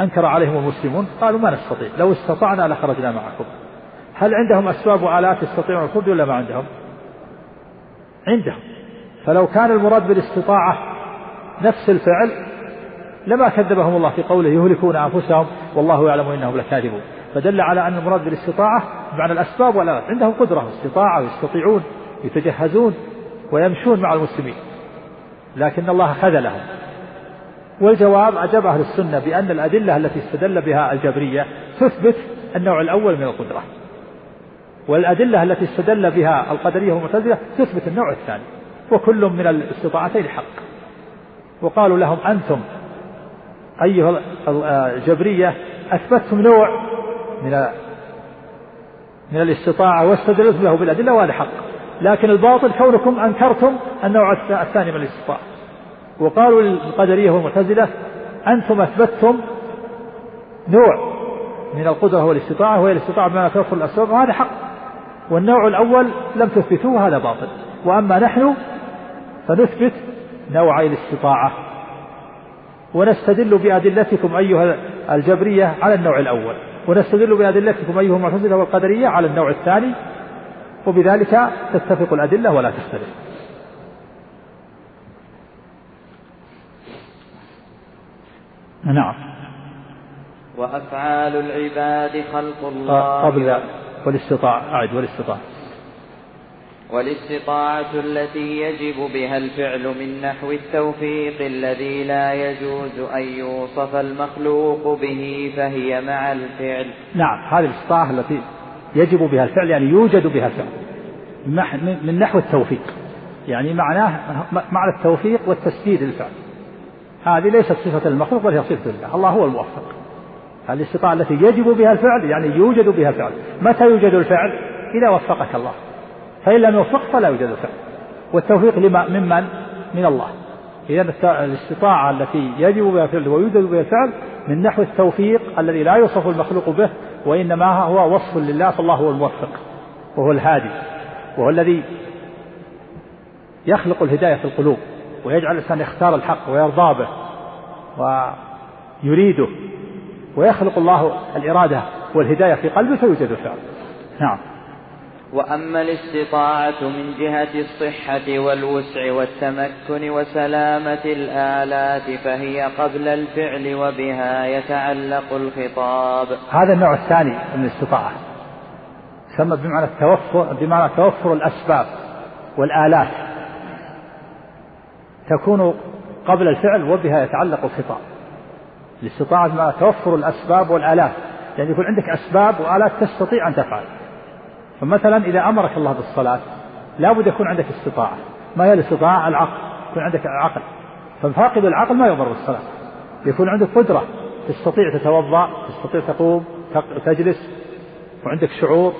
أنكر عليهم المسلمون قالوا ما نستطيع لو استطعنا لخرجنا معكم. هل عندهم أسباب وآلات يستطيعون الخروج ولا ما عندهم؟ عندهم. فلو كان المراد بالاستطاعة نفس الفعل لما كذبهم الله في قوله يهلكون أنفسهم والله يعلم إنهم لكاذبون. فدل على أن المراد بالاستطاعة بمعنى الأسباب والآلات. عندهم قدرة استطاعة ويستطيعون يتجهزون ويمشون مع المسلمين. لكن الله خذلهم والجواب أجاب أهل السنة بأن الأدلة التي استدل بها الجبرية تثبت النوع الأول من القدرة. والأدلة التي استدل بها القدرية والمعتزلة تثبت النوع الثاني. وكل من الاستطاعتين حق. وقالوا لهم أنتم أيها الجبرية أثبتتم نوع من من الاستطاعة واستدلتم له بالأدلة وهذا حق. لكن الباطل كونكم أنكرتم النوع الثاني من الاستطاعة. وقالوا للقدرية والمعتزلة أنتم أثبتتم نوع من القدرة والاستطاعة وهي الاستطاعة بما توفر الأسباب وهذا حق. والنوع الأول لم تثبتوه هذا باطل. وأما نحن فنثبت نوعي الاستطاعة. ونستدل بأدلتكم أيها الجبرية على النوع الأول. ونستدل بأدلتكم أيها المعتزلة والقدرية على النوع الثاني وبذلك تتفق الأدلة ولا تختلف. نعم. وأفعال العباد خلق الله. قبل والاستطاعة أعد والاستطاعة. والاستطاعة التي يجب بها الفعل من نحو التوفيق الذي لا يجوز أن يوصف المخلوق به فهي مع الفعل. نعم هذه الاستطاعة التي يجب بها الفعل يعني يوجد بها الفعل من نحو التوفيق. يعني معناه معنى التوفيق والتسديد للفعل. هذه ليست صفة المخلوق بل هي صفة الله الله هو الموفق. الاستطاعة التي يجب بها الفعل يعني يوجد بها الفعل. متى يوجد الفعل؟ إذا وفقك الله. فإن لم يوفق فلا يوجد الفعل والتوفيق لما ممن؟ من الله. إذا الاستطاعة التي يجب بها الفعل ويوجد بها الفعل من نحو التوفيق الذي لا يوصف المخلوق به وإنما هو وصف لله فالله هو الموفق وهو الهادي وهو الذي يخلق الهداية في القلوب ويجعل الإنسان يختار الحق ويرضى به ويريده ويخلق الله الإرادة والهداية في قلبه فيوجد الفعل. نعم. وأما الاستطاعة من جهة الصحة والوسع والتمكن وسلامة الآلات فهي قبل الفعل وبها يتعلق الخطاب. هذا النوع الثاني من الاستطاعة. يسمى بمعنى التوفر بمعنى توفر الأسباب والآلات. تكون قبل الفعل وبها يتعلق الخطاب. الاستطاعة بمعنى توفر الأسباب والآلات. يعني يكون عندك أسباب وآلات تستطيع أن تفعل. فمثلا إذا أمرك الله بالصلاة لابد يكون عندك استطاعة. ما هي الاستطاعة؟ العقل. يكون عندك عقل. ففاقد العقل ما يؤمر بالصلاة يكون عندك قدرة. تستطيع تتوضأ تستطيع تقوم تجلس. وعندك شعور.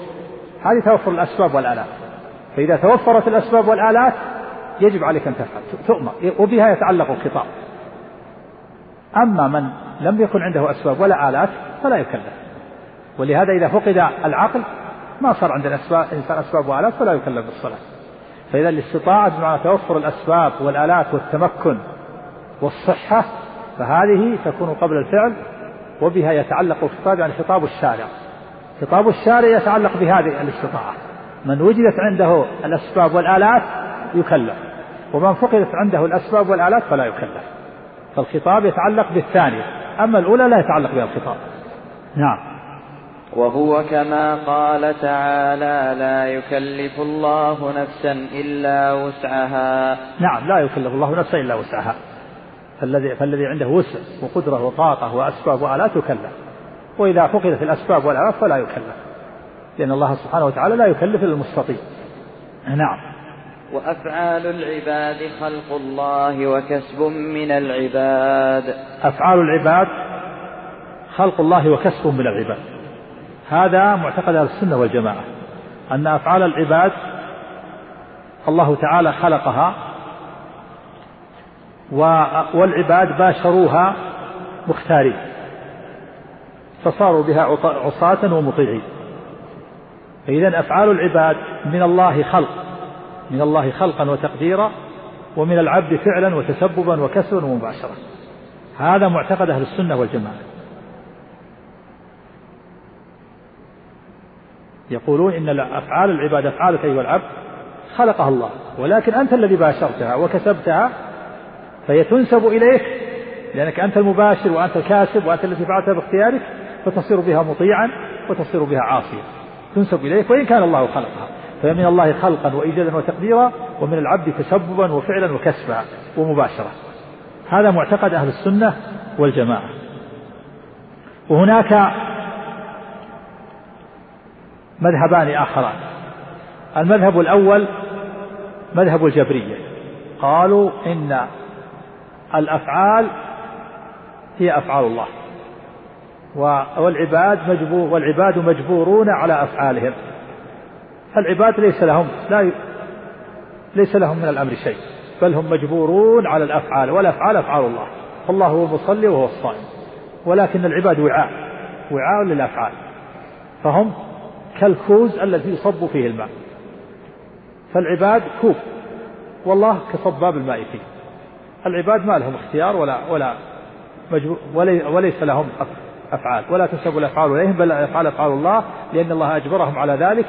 هذه توفر الأسباب والآلات. فإذا توفرت الأسباب والآلات يجب عليك أن تفعل. تؤمر. وبها يتعلق الخطاب. أما من لم يكن عنده أسباب ولا آلات فلا يكلف. ولهذا إذا فقد العقل ما صار عند الأسباب إنسان أسباب وآلات فلا يكلف بالصلاة. فإذا الاستطاعة بمعنى توفر الأسباب والآلات والتمكن والصحة فهذه تكون قبل الفعل وبها يتعلق الخطاب يعني خطاب الشارع. خطاب الشارع يتعلق بهذه الاستطاعة. من وجدت عنده الأسباب والآلات يكلف ومن فقدت عنده الأسباب والآلات فلا يكلف. فالخطاب يتعلق بالثانية أما الأولى لا يتعلق بها الخطاب. نعم. وهو كما قال تعالى لا يكلف الله نفسا إلا وسعها. نعم لا يكلف الله نفسا إلا وسعها. فالذي فالذي عنده وسع وقدرة وطاقة وأسباب وآلات يكلف وإذا فقدت الأسباب والآلات فلا يكلف. لأن الله سبحانه وتعالى لا يكلف إلا المستطيع. نعم. وأفعال العباد خلق الله وكسب من العباد. أفعال العباد خلق الله وكسب من العباد. هذا معتقد أهل السنة والجماعة أن أفعال العباد الله تعالى خلقها والعباد باشروها مختارين فصاروا بها عصاة ومطيعين. فإذا أفعال العباد من الله خلق من الله خلقا وتقديرا ومن العبد فعلا وتسببا وكسبا ومباشرة هذا معتقد أهل السنة والجماعة. يقولون إن أفعال العباد أفعالك أيها العبد خلقها الله. ولكن أنت الذي باشرتها وكسبتها فهي تنسب إليك لأنك أنت المباشر وأنت الكاسب وأنت الذي فعلتها باختيارك فتصير بها مطيعا وتصير بها عاصيا. تنسب إليك وإن كان الله خلقها. فهي من الله خلقا وإيجادا وتقديرا ومن العبد تسببا وفعلا وكسبا ومباشرة. هذا معتقد أهل السنة والجماعة. وهناك مذهبان آخران. المذهب الأول مذهب الجبرية. قالوا إن الأفعال هي أفعال الله. والعباد مجبور والعباد مجبورون على أفعالهم. العباد ليس لهم لا ليس لهم من الأمر شيء. بل هم مجبورون على الأفعال. والأفعال أفعال الله. فالله هو المصلي وهو الصائم. ولكن العباد وعاء. وعاء للأفعال. فهم كالكوز الذي يصب فيه الماء. فالعباد كوب والله كصباب الماء فيه. العباد ما لهم اختيار ولا ولا وليس لهم أفعال ولا تنسب الأفعال إليهم بل الأفعال أفعال الله لأن الله أجبرهم على ذلك.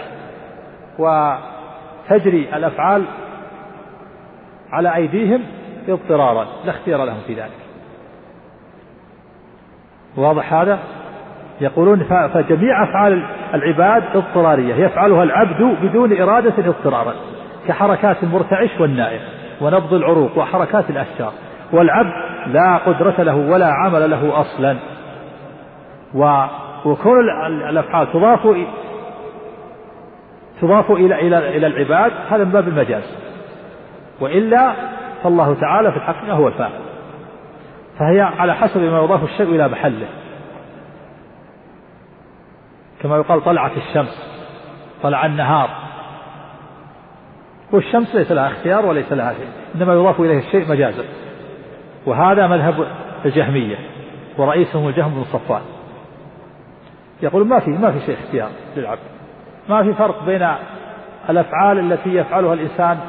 وتجري الأفعال على أيديهم اضطرارا لا اختيار لهم في ذلك. واضح هذا؟ يقولون فجميع أفعال العباد اضطرارية يفعلها العبد بدون إرادة اضطرارا كحركات المرتعش والنائم ونبض العروق وحركات الأشجار والعبد لا قدرة له ولا عمل له أصلا. وكون الأفعال تضاف تضاف إلى إلى إلى العباد هذا من باب المجاز. وإلا فالله تعالى في الحقيقة هو الفاعل. فهي على حسب ما يضاف الشيء إلى محله. كما يقال طلعت الشمس طلع النهار. والشمس ليس لها اختيار وليس لها شيء إنما يضاف إليه الشيء مجازا. وهذا مذهب الجهمية ورئيسهم الجهم بن صفوان. يقول ما في ما في شيء اختيار للعبد. ما في فرق بين الأفعال التي يفعلها الإنسان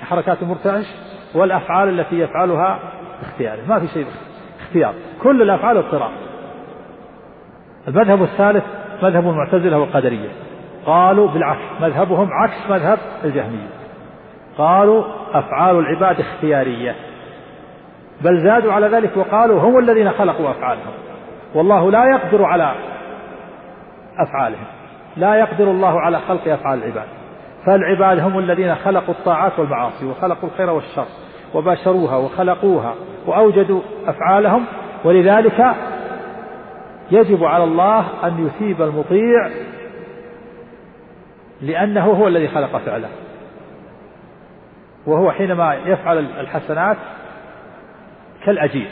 كحركات المرتعش والأفعال التي يفعلها باختياره ما في شيء اختيار. كل الأفعال اضطرار المذهب الثالث مذهب المعتزلة والقدرية. قالوا بالعكس مذهبهم عكس مذهب الجهمية. قالوا أفعال العباد اختيارية. بل زادوا على ذلك وقالوا هم الذين خلقوا أفعالهم. والله لا يقدر على أفعالهم. لا يقدر الله على خلق أفعال العباد. فالعباد هم الذين خلقوا الطاعات والمعاصي وخلقوا الخير والشر وباشروها وخلقوها وأوجدوا أفعالهم. ولذلك يجب على الله أن يثيب المطيع لأنه هو الذي خلق فعله. وهو حينما يفعل الحسنات كالأجير.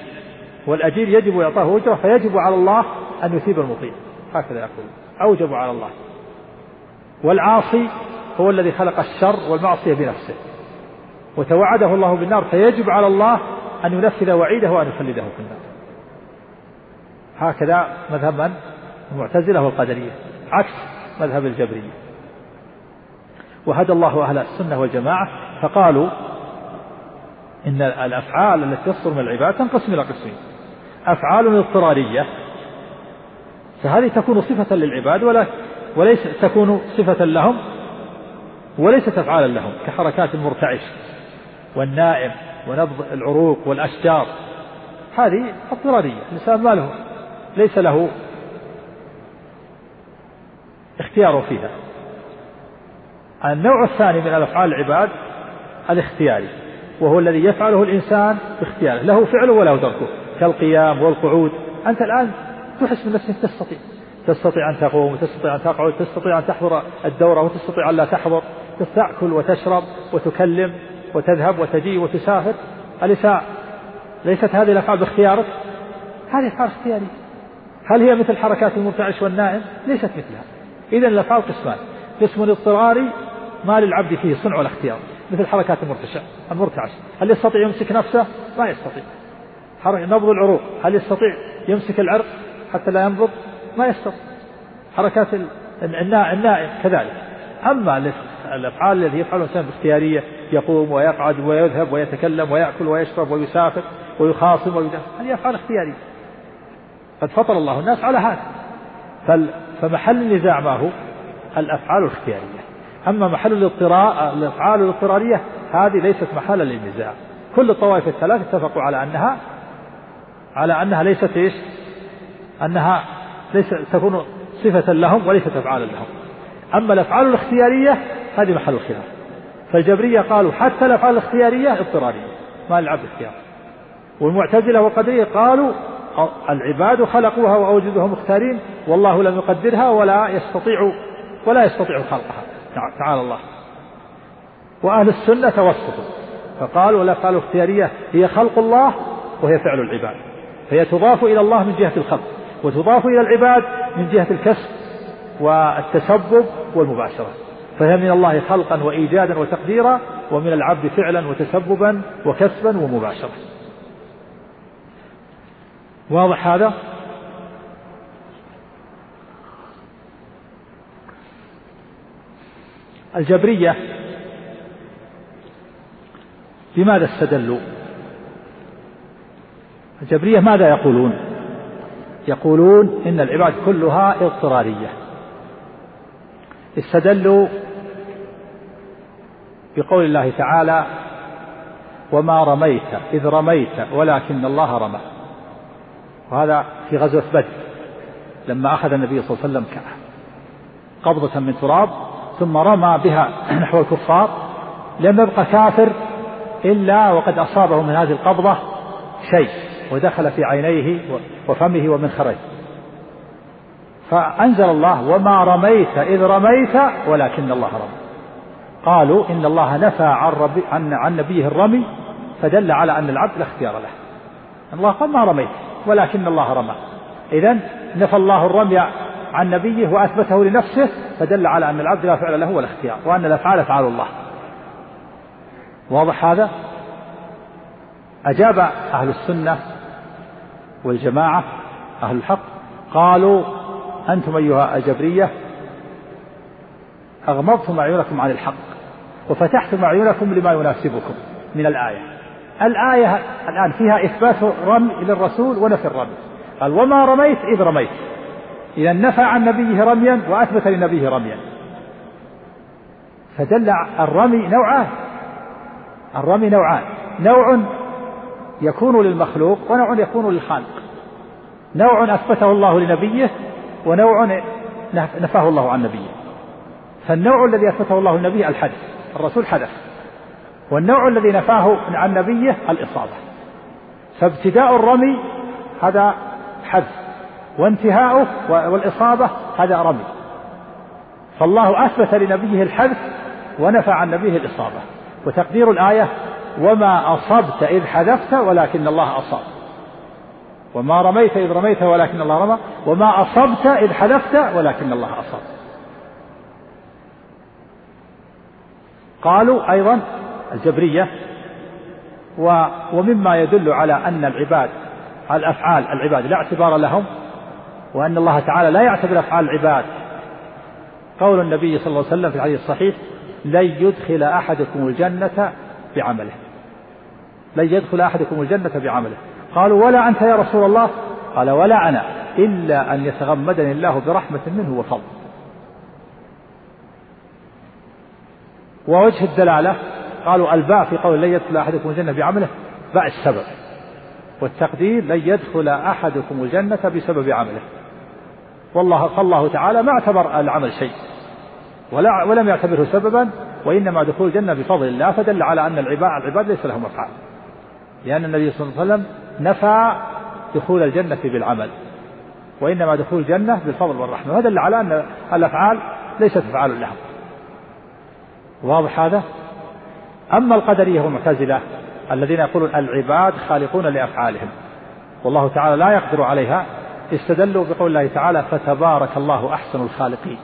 والأجير يجب إعطاه أجرة فيجب على الله أن يثيب المطيع. هكذا يقول. أوجب على الله. والعاصي هو الذي خلق الشر والمعصية بنفسه. وتوعده الله بالنار فيجب على الله أن ينفذ وعيده وأن يخلده في النار. هكذا مذهب من؟ المعتزلة والقدرية عكس مذهب الجبرية. وهدى الله أهل السنة والجماعة فقالوا إن الأفعال التي تصدر من العباد تنقسم إلى قسمين. أفعال اضطرارية فهذه تكون صفة للعباد ولا وليس تكون صفة لهم وليست أفعالا لهم كحركات المرتعش والنائم ونبض العروق والأشجار. هذه اضطرارية الإنسان ما له ليس له اختيار فيها. النوع الثاني من الأفعال العباد الاختياري وهو الذي يفعله الإنسان باختياره له فعله وله تركه كالقيام والقعود. أنت الآن تحس من نفسك تستطيع تستطيع أن تقوم وتستطيع أن تقعد تستطيع أن تحضر الدورة وتستطيع أن لا تحضر. تأكل وتشرب وتكلم وتذهب وتجي وتسافر. أليس ليست هذه الأفعال باختيارك؟ هذه أفعال اختيارية. هل هي مثل حركات المرتعش والنائم ليست مثلها. إذا الأفعال قسمان قسم اضطراري ما للعبد فيه صنع ولا اختيار مثل حركات المرتشع المرتعش. هل يستطيع يمسك نفسه؟ ما يستطيع. نبض العروق هل يستطيع يمسك العرق حتى لا ينبض؟ ما يستطيع. حركات النائم كذلك. أما الأفعال التي يفعلها الإنسان باختيارية يقوم ويقعد ويذهب ويتكلم ويأكل ويشرب ويسافر ويخاصم ويدافع هذه أفعال اختيارية قد فطر الله الناس على هذا. فمحل النزاع ما هو؟ الأفعال الاختيارية. أما محل الاضطراء الأفعال الاضطرارية هذه ليست محلا للنزاع. كل الطوائف الثلاث اتفقوا على أنها على أنها ليست إيش؟ أنها ليس تكون صفة لهم وليست أفعالا لهم. أما الأفعال الاختيارية هذه محل الخلاف فالجبرية قالوا حتى الأفعال الاختيارية اضطرارية. ما للعبد اختيار. والمعتزلة والقدرية قالوا العباد خلقوها وأوجدوها مختارين والله لم يقدرها ولا يستطيع ولا يستطيع خلقها. تعالى الله. وأهل السنة توسطوا فقالوا الأفعال الاختيارية هي خلق الله وهي فعل العباد. فهي تضاف إلى الله من جهة الخلق وتضاف إلى العباد من جهة الكسب والتسبب والمباشرة. فهي من الله خلقا وإيجادا وتقديرا ومن العبد فعلا وتسببا وكسبا ومباشرة. واضح هذا؟ الجبرية بماذا استدلوا؟ الجبرية ماذا يقولون؟ يقولون إن العباد كلها اضطرارية. استدلوا بقول الله تعالى وما رميت إذ رميت ولكن الله رمى. وهذا في غزوة بدر لما أخذ النبي صلى الله عليه وسلم قبضة من تراب ثم رمى بها نحو الكفار لم يبق كافر إلا وقد أصابه من هذه القبضة شيء ودخل في عينيه وفمه ومنخريه فأنزل الله وما رميت إذ رميت ولكن الله رمى. قالوا إن الله نفى عن, ربي عن, عن نبيه الرمي فدل على أن العبد لا اختيار له. الله قال ما رميت. ولكن الله رمى. إذا نفى الله الرمي عن نبيه وأثبته لنفسه فدل على أن العبد لا فعل له ولا اختيار وأن الأفعال أفعال الله. واضح هذا؟ أجاب أهل السنة والجماعة أهل الحق قالوا أنتم أيها الجبرية أغمضتم أعينكم عن الحق وفتحتم أعينكم لما يناسبكم من الآية. الآية الآن فيها إثبات رمي للرسول ونفي الرمي. قال وما رميت إذ رميت. إذا نفى عن نبيه رميا وأثبت لنبيه رميا. فدل الرمي نوعان. الرمي نوعان. نوع يكون للمخلوق ونوع يكون للخالق. نوع أثبته الله لنبيه ونوع نفاه الله عن نبيه. فالنوع الذي أثبته الله لنبيه الحدث. الرسول حدث. والنوع الذي نفاه عن نبيه الإصابة. فابتداء الرمي هذا حدث وانتهاؤه والإصابة هذا رمي. فالله أثبت لنبيه الحدث ونفى عن نبيه الإصابة. وتقدير الآية وما أصبت إذ حذفت ولكن الله أصاب. وما رميت إذ رميت ولكن الله رمى. وما أصبت إذ حذفت ولكن الله أصاب. قالوا أيضا الجبرية ومما يدل على أن العباد الأفعال العباد لا اعتبار لهم وأن الله تعالى لا يعتبر أفعال العباد. قول النبي صلى الله عليه وسلم في الحديث الصحيح لن يدخل أحدكم الجنة بعمله. لن يدخل أحدكم الجنة بعمله. قالوا ولا أنت يا رسول الله؟ قال ولا أنا إلا أن يتغمدني الله برحمة منه وفضل. ووجه الدلالة قالوا الباء في قول لن يدخل أحدكم الجنة بعمله باء السبب. والتقدير لن يدخل أحدكم الجنة بسبب عمله. والله فالله تعالى ما اعتبر العمل شيء ولا ولم يعتبره سببا وإنما دخول الجنة بفضل الله فدل على أن العباد العباد ليس لهم أفعال لأن النبي صلى الله عليه وسلم نفى دخول الجنة بالعمل وإنما دخول الجنة بالفضل والرحمة. ودل على أن الأفعال ليست أفعال لهم. واضح هذا؟ أما القدرية والمعتزلة الذين يقولون العباد خالقون لأفعالهم. والله تعالى لا يقدر عليها. استدلوا بقول الله تعالى فتبارك الله أحسن الخالقين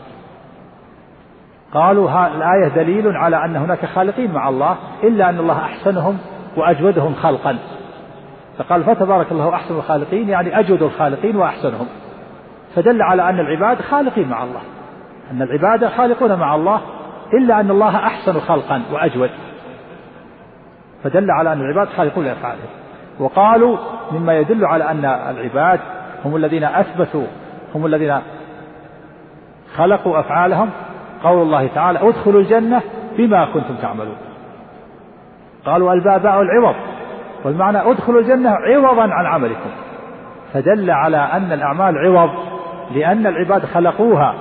قالوا الآية دليل على أن هناك خالقين مع الله إلا أن الله أحسنهم وأجودهم خلقا فقال فتبارك الله أحسن الخالقين يعني أجود الخالقين وأحسنهم. فدل على أن العباد خالقين مع الله. أن العباد خالقون مع الله إلا أن الله أحسن خلقا وأجود. فدل على أن العباد خالقون لأفعالهم وقالوا مما يدل على أن العباد هم الذين أثبتوا هم الذين خلقوا أفعالهم. قول الله تعالى ادخلوا الجنة بما كنتم تعملون. قالوا الباء باء العوض والمعنى ادخلوا الجنة عوضا عن عملكم. فدل على أن الأعمال عوض لأن العباد خلقوها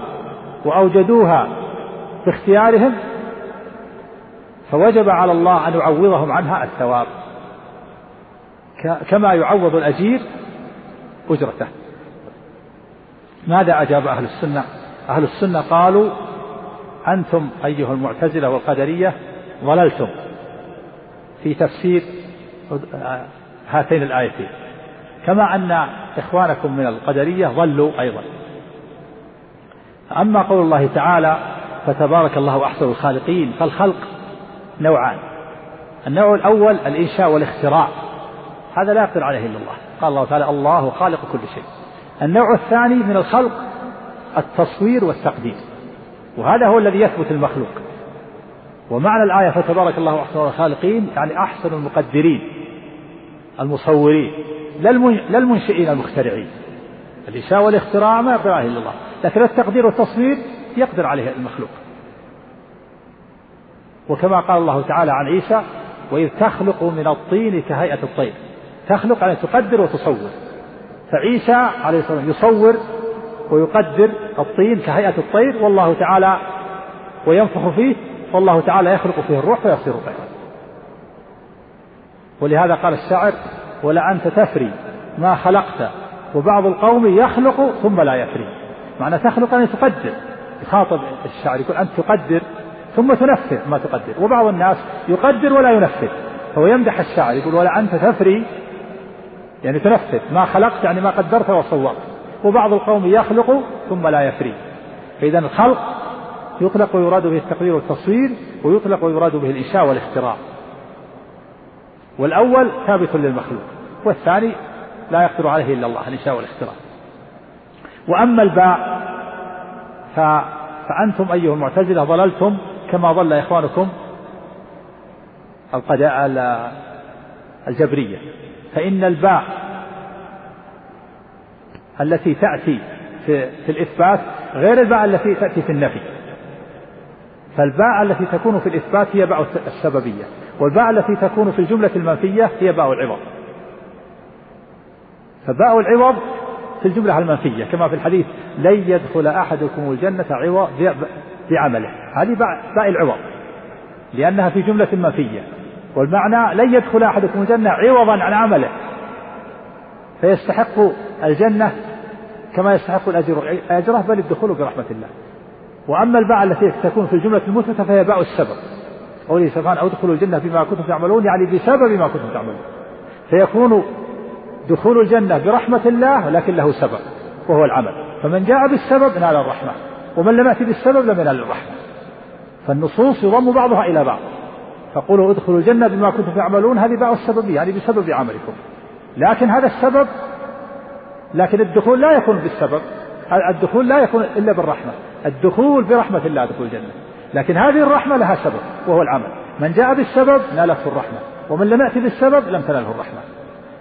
وأوجدوها باختيارهم فوجب على الله أن يعوضهم عنها الثواب. كما يعوض الأجير أجرته. ماذا أجاب أهل السنة؟ أهل السنة قالوا أنتم أيها المعتزلة والقدرية ضللتم. في تفسير هاتين الآيتين. كما أن إخوانكم من القدرية ضلوا أيضا. أما قول الله تعالى فتبارك الله أحسن الخالقين فالخلق نوعان. النوع الأول الإنشاء والاختراع. هذا لا يقدر عليه إلا الله. قال الله تعالى الله خالق كل شيء. النوع الثاني من الخلق التصوير والتقدير وهذا هو الذي يثبت المخلوق. ومعنى الآية فتبارك الله أحسن الخالقين يعني أحسن المقدرين المصورين لا المنشئين المخترعين. الإنشاء والاختراع ما يقدر عليه إلا الله. لكن التقدير والتصوير يقدر عليه المخلوق. وكما قال الله تعالى عن عيسى وإذ تخلق من الطين كهيئة الطير. تخلق يعني تقدر وتصور. فعيسى عليه الصلاة والسلام يصور ويقدر الطين كهيئة الطير والله تعالى وينفخ فيه والله تعالى يخلق فيه الروح فيصير طيرا ولهذا قال الشاعر ولا أنت تفري ما خلقت. وبعض القوم يخلق ثم لا يفري. معنى تخلق أن تقدر. يخاطب الشاعر يقول أنت تقدر ثم تنفذ ما تقدر. وبعض الناس يقدر ولا ينفذ. فهو يمدح الشاعر يقول ولا أنت تفري؟ يعني تنفذ. ما خلقت يعني ما قدرت وصورت. وبعض القوم يخلق ثم لا يفري. فإذا الخلق يطلق ويراد به التقدير والتصوير ويطلق ويراد به الإنشاء والاختراع. والأول ثابت للمخلوق والثاني لا يقدر عليه إلا الله الإنشاء والاختراع. وأما الباء فأنتم أيها المعتزلة ضللتم كما ضل إخوانكم الجبرية. فإن الباء التي تأتي في, في الإثبات غير الباء التي تأتي في النفي. فالباء التي تكون في الإثبات هي باء السببية والباء التي تكون في الجملة المنفية هي باء العوض. فباء العوض في الجملة المنفية كما في الحديث لن يدخل أحدكم الجنة عوض. بعمله هذه باء العوض لأنها في جملة منفية والمعنى لن يدخل أحدكم الجنة عوضا عن عمله. فيستحق الجنة كما يستحق الأجر. أجره بل الدخول برحمة الله. وأما الباء التي تكون في الجملة المثبتة فهي باء السبب. قوله سبحانه أدخلوا الجنة بما كنتم تعملون يعني بسبب ما كنتم تعملون. فيكون دخول الجنة برحمة الله لكن له سبب وهو العمل. فمن جاء بالسبب نال الرحمة. ومن لم يأتي بالسبب لم ينال الرحمة. فالنصوص يضم بعضها إلى بعض. فقولوا ادخلوا الجنة بما كنتم تعملون هذه باء السببية يعني بسبب عملكم. لكن هذا السبب لكن الدخول لا يكون بالسبب. الدخول لا يكون إلا بالرحمة. الدخول برحمة الله دخول الجنة. لكن هذه الرحمة لها سبب وهو العمل. من جاء بالسبب نالته الرحمة. ومن لم يأتي بالسبب لم تناله الرحمة.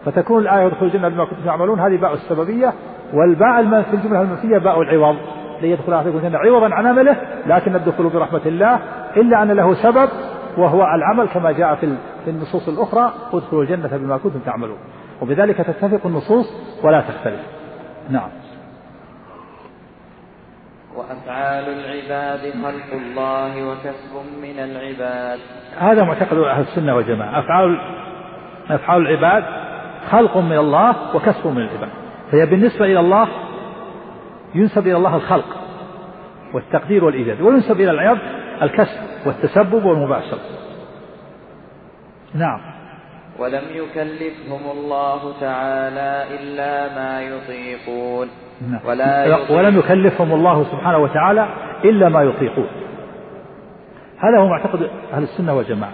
فتكون الآية ادخلوا الجنة بما كنتم تعملون هذه باء السببية. والباء في الجملة المنفية باء العوض. ليدخل أحدكم الجنة عوضا عن عمله لكن الدخول برحمة الله إلا أن له سبب وهو العمل كما جاء في في النصوص الأخرى ادخلوا الجنة بما كنتم تعملون. وبذلك تتفق النصوص ولا تختلف. نعم. وأفعال العباد خلق الله وكسب من العباد. هذا معتقد أهل السنة والجماعة. أفعال أفعال العباد خلق من الله وكسب من العباد. فهي بالنسبة إلى الله ينسب إلى الله الخلق والتقدير والإيجاد وينسب إلى العبد الكسب والتسبب والمباشرة نعم. ولم يكلفهم الله تعالى إلا ما يطيقون. نعم. ولا يطيق ولم يكلفهم الله سبحانه وتعالى إلا ما يطيقون. هذا هو معتقد أهل السنة والجماعة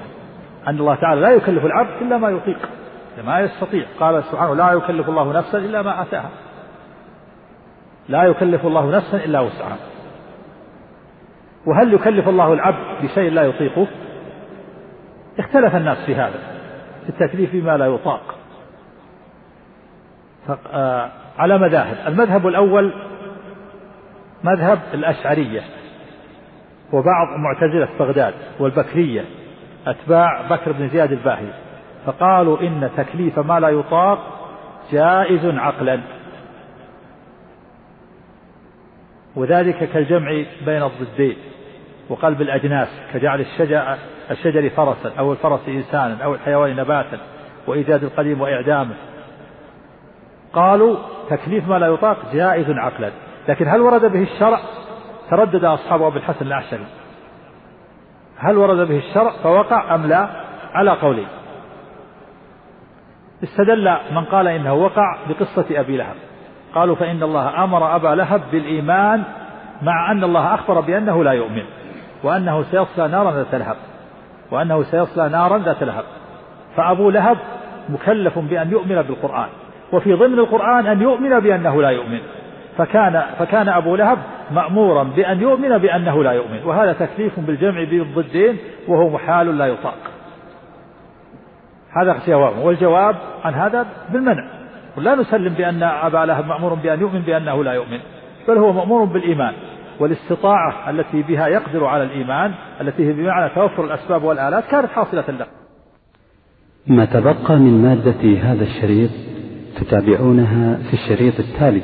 أن الله تعالى لا يكلف العبد إلا ما يطيق ما يستطيع. قال سبحانه لا يكلف الله نفسا إلا ما أتاها. لا يكلف الله نفسا إلا وسعها. وهل يكلف الله العبد بشيء لا يطيقه؟ اختلف الناس في هذا في التكليف بما لا يطاق. آه، على مذاهب. المذهب الأول مذهب الأشعرية وبعض معتزلة بغداد والبكرية أتباع بكر بن زياد الباهي فقالوا إن تكليف ما لا يطاق جائز عقلا. وذلك كالجمع بين الضدين وقلب الأجناس كجعل الشجر, الشجر فرسا أو الفرس إنسانا أو الحيوان نباتا وإيجاد القديم وإعدامه. قالوا تكليف ما لا يطاق جائز عقلا. لكن هل ورد به الشرع؟ تردد أصحاب أبي الحسن الأعشري هل ورد به الشرع فوقع أم لا؟ على قولين استدل من قال إنه وقع بقصة أبي لهب. قالوا فإن الله أمر أبا لهب بالإيمان مع أن الله أخبر بأنه لا يؤمن وأنه سيصلى نارا ذات لهب وأنه سيصلى نارا ذات لهب. فأبو لهب مكلف بأن يؤمن بالقرآن وفي ضمن القرآن أن يؤمن بأنه لا يؤمن. فكان فكان أبو لهب مأمورا بأن يؤمن بأنه لا يؤمن وهذا تكليف بالجمع بين الضدين وهو محال لا يطاق. هذا جواب والجواب عن هذا بالمنع. ولا نسلم بأن أبا لهب مأمور بأن يؤمن بأنه لا يؤمن بل هو مأمور بالإيمان والاستطاعة التي بها يقدر على الإيمان التي هي بمعنى توفر الأسباب والآلات كانت حاصلة له. ما تبقى من مادة هذا الشريط تتابعونها في الشريط التالي.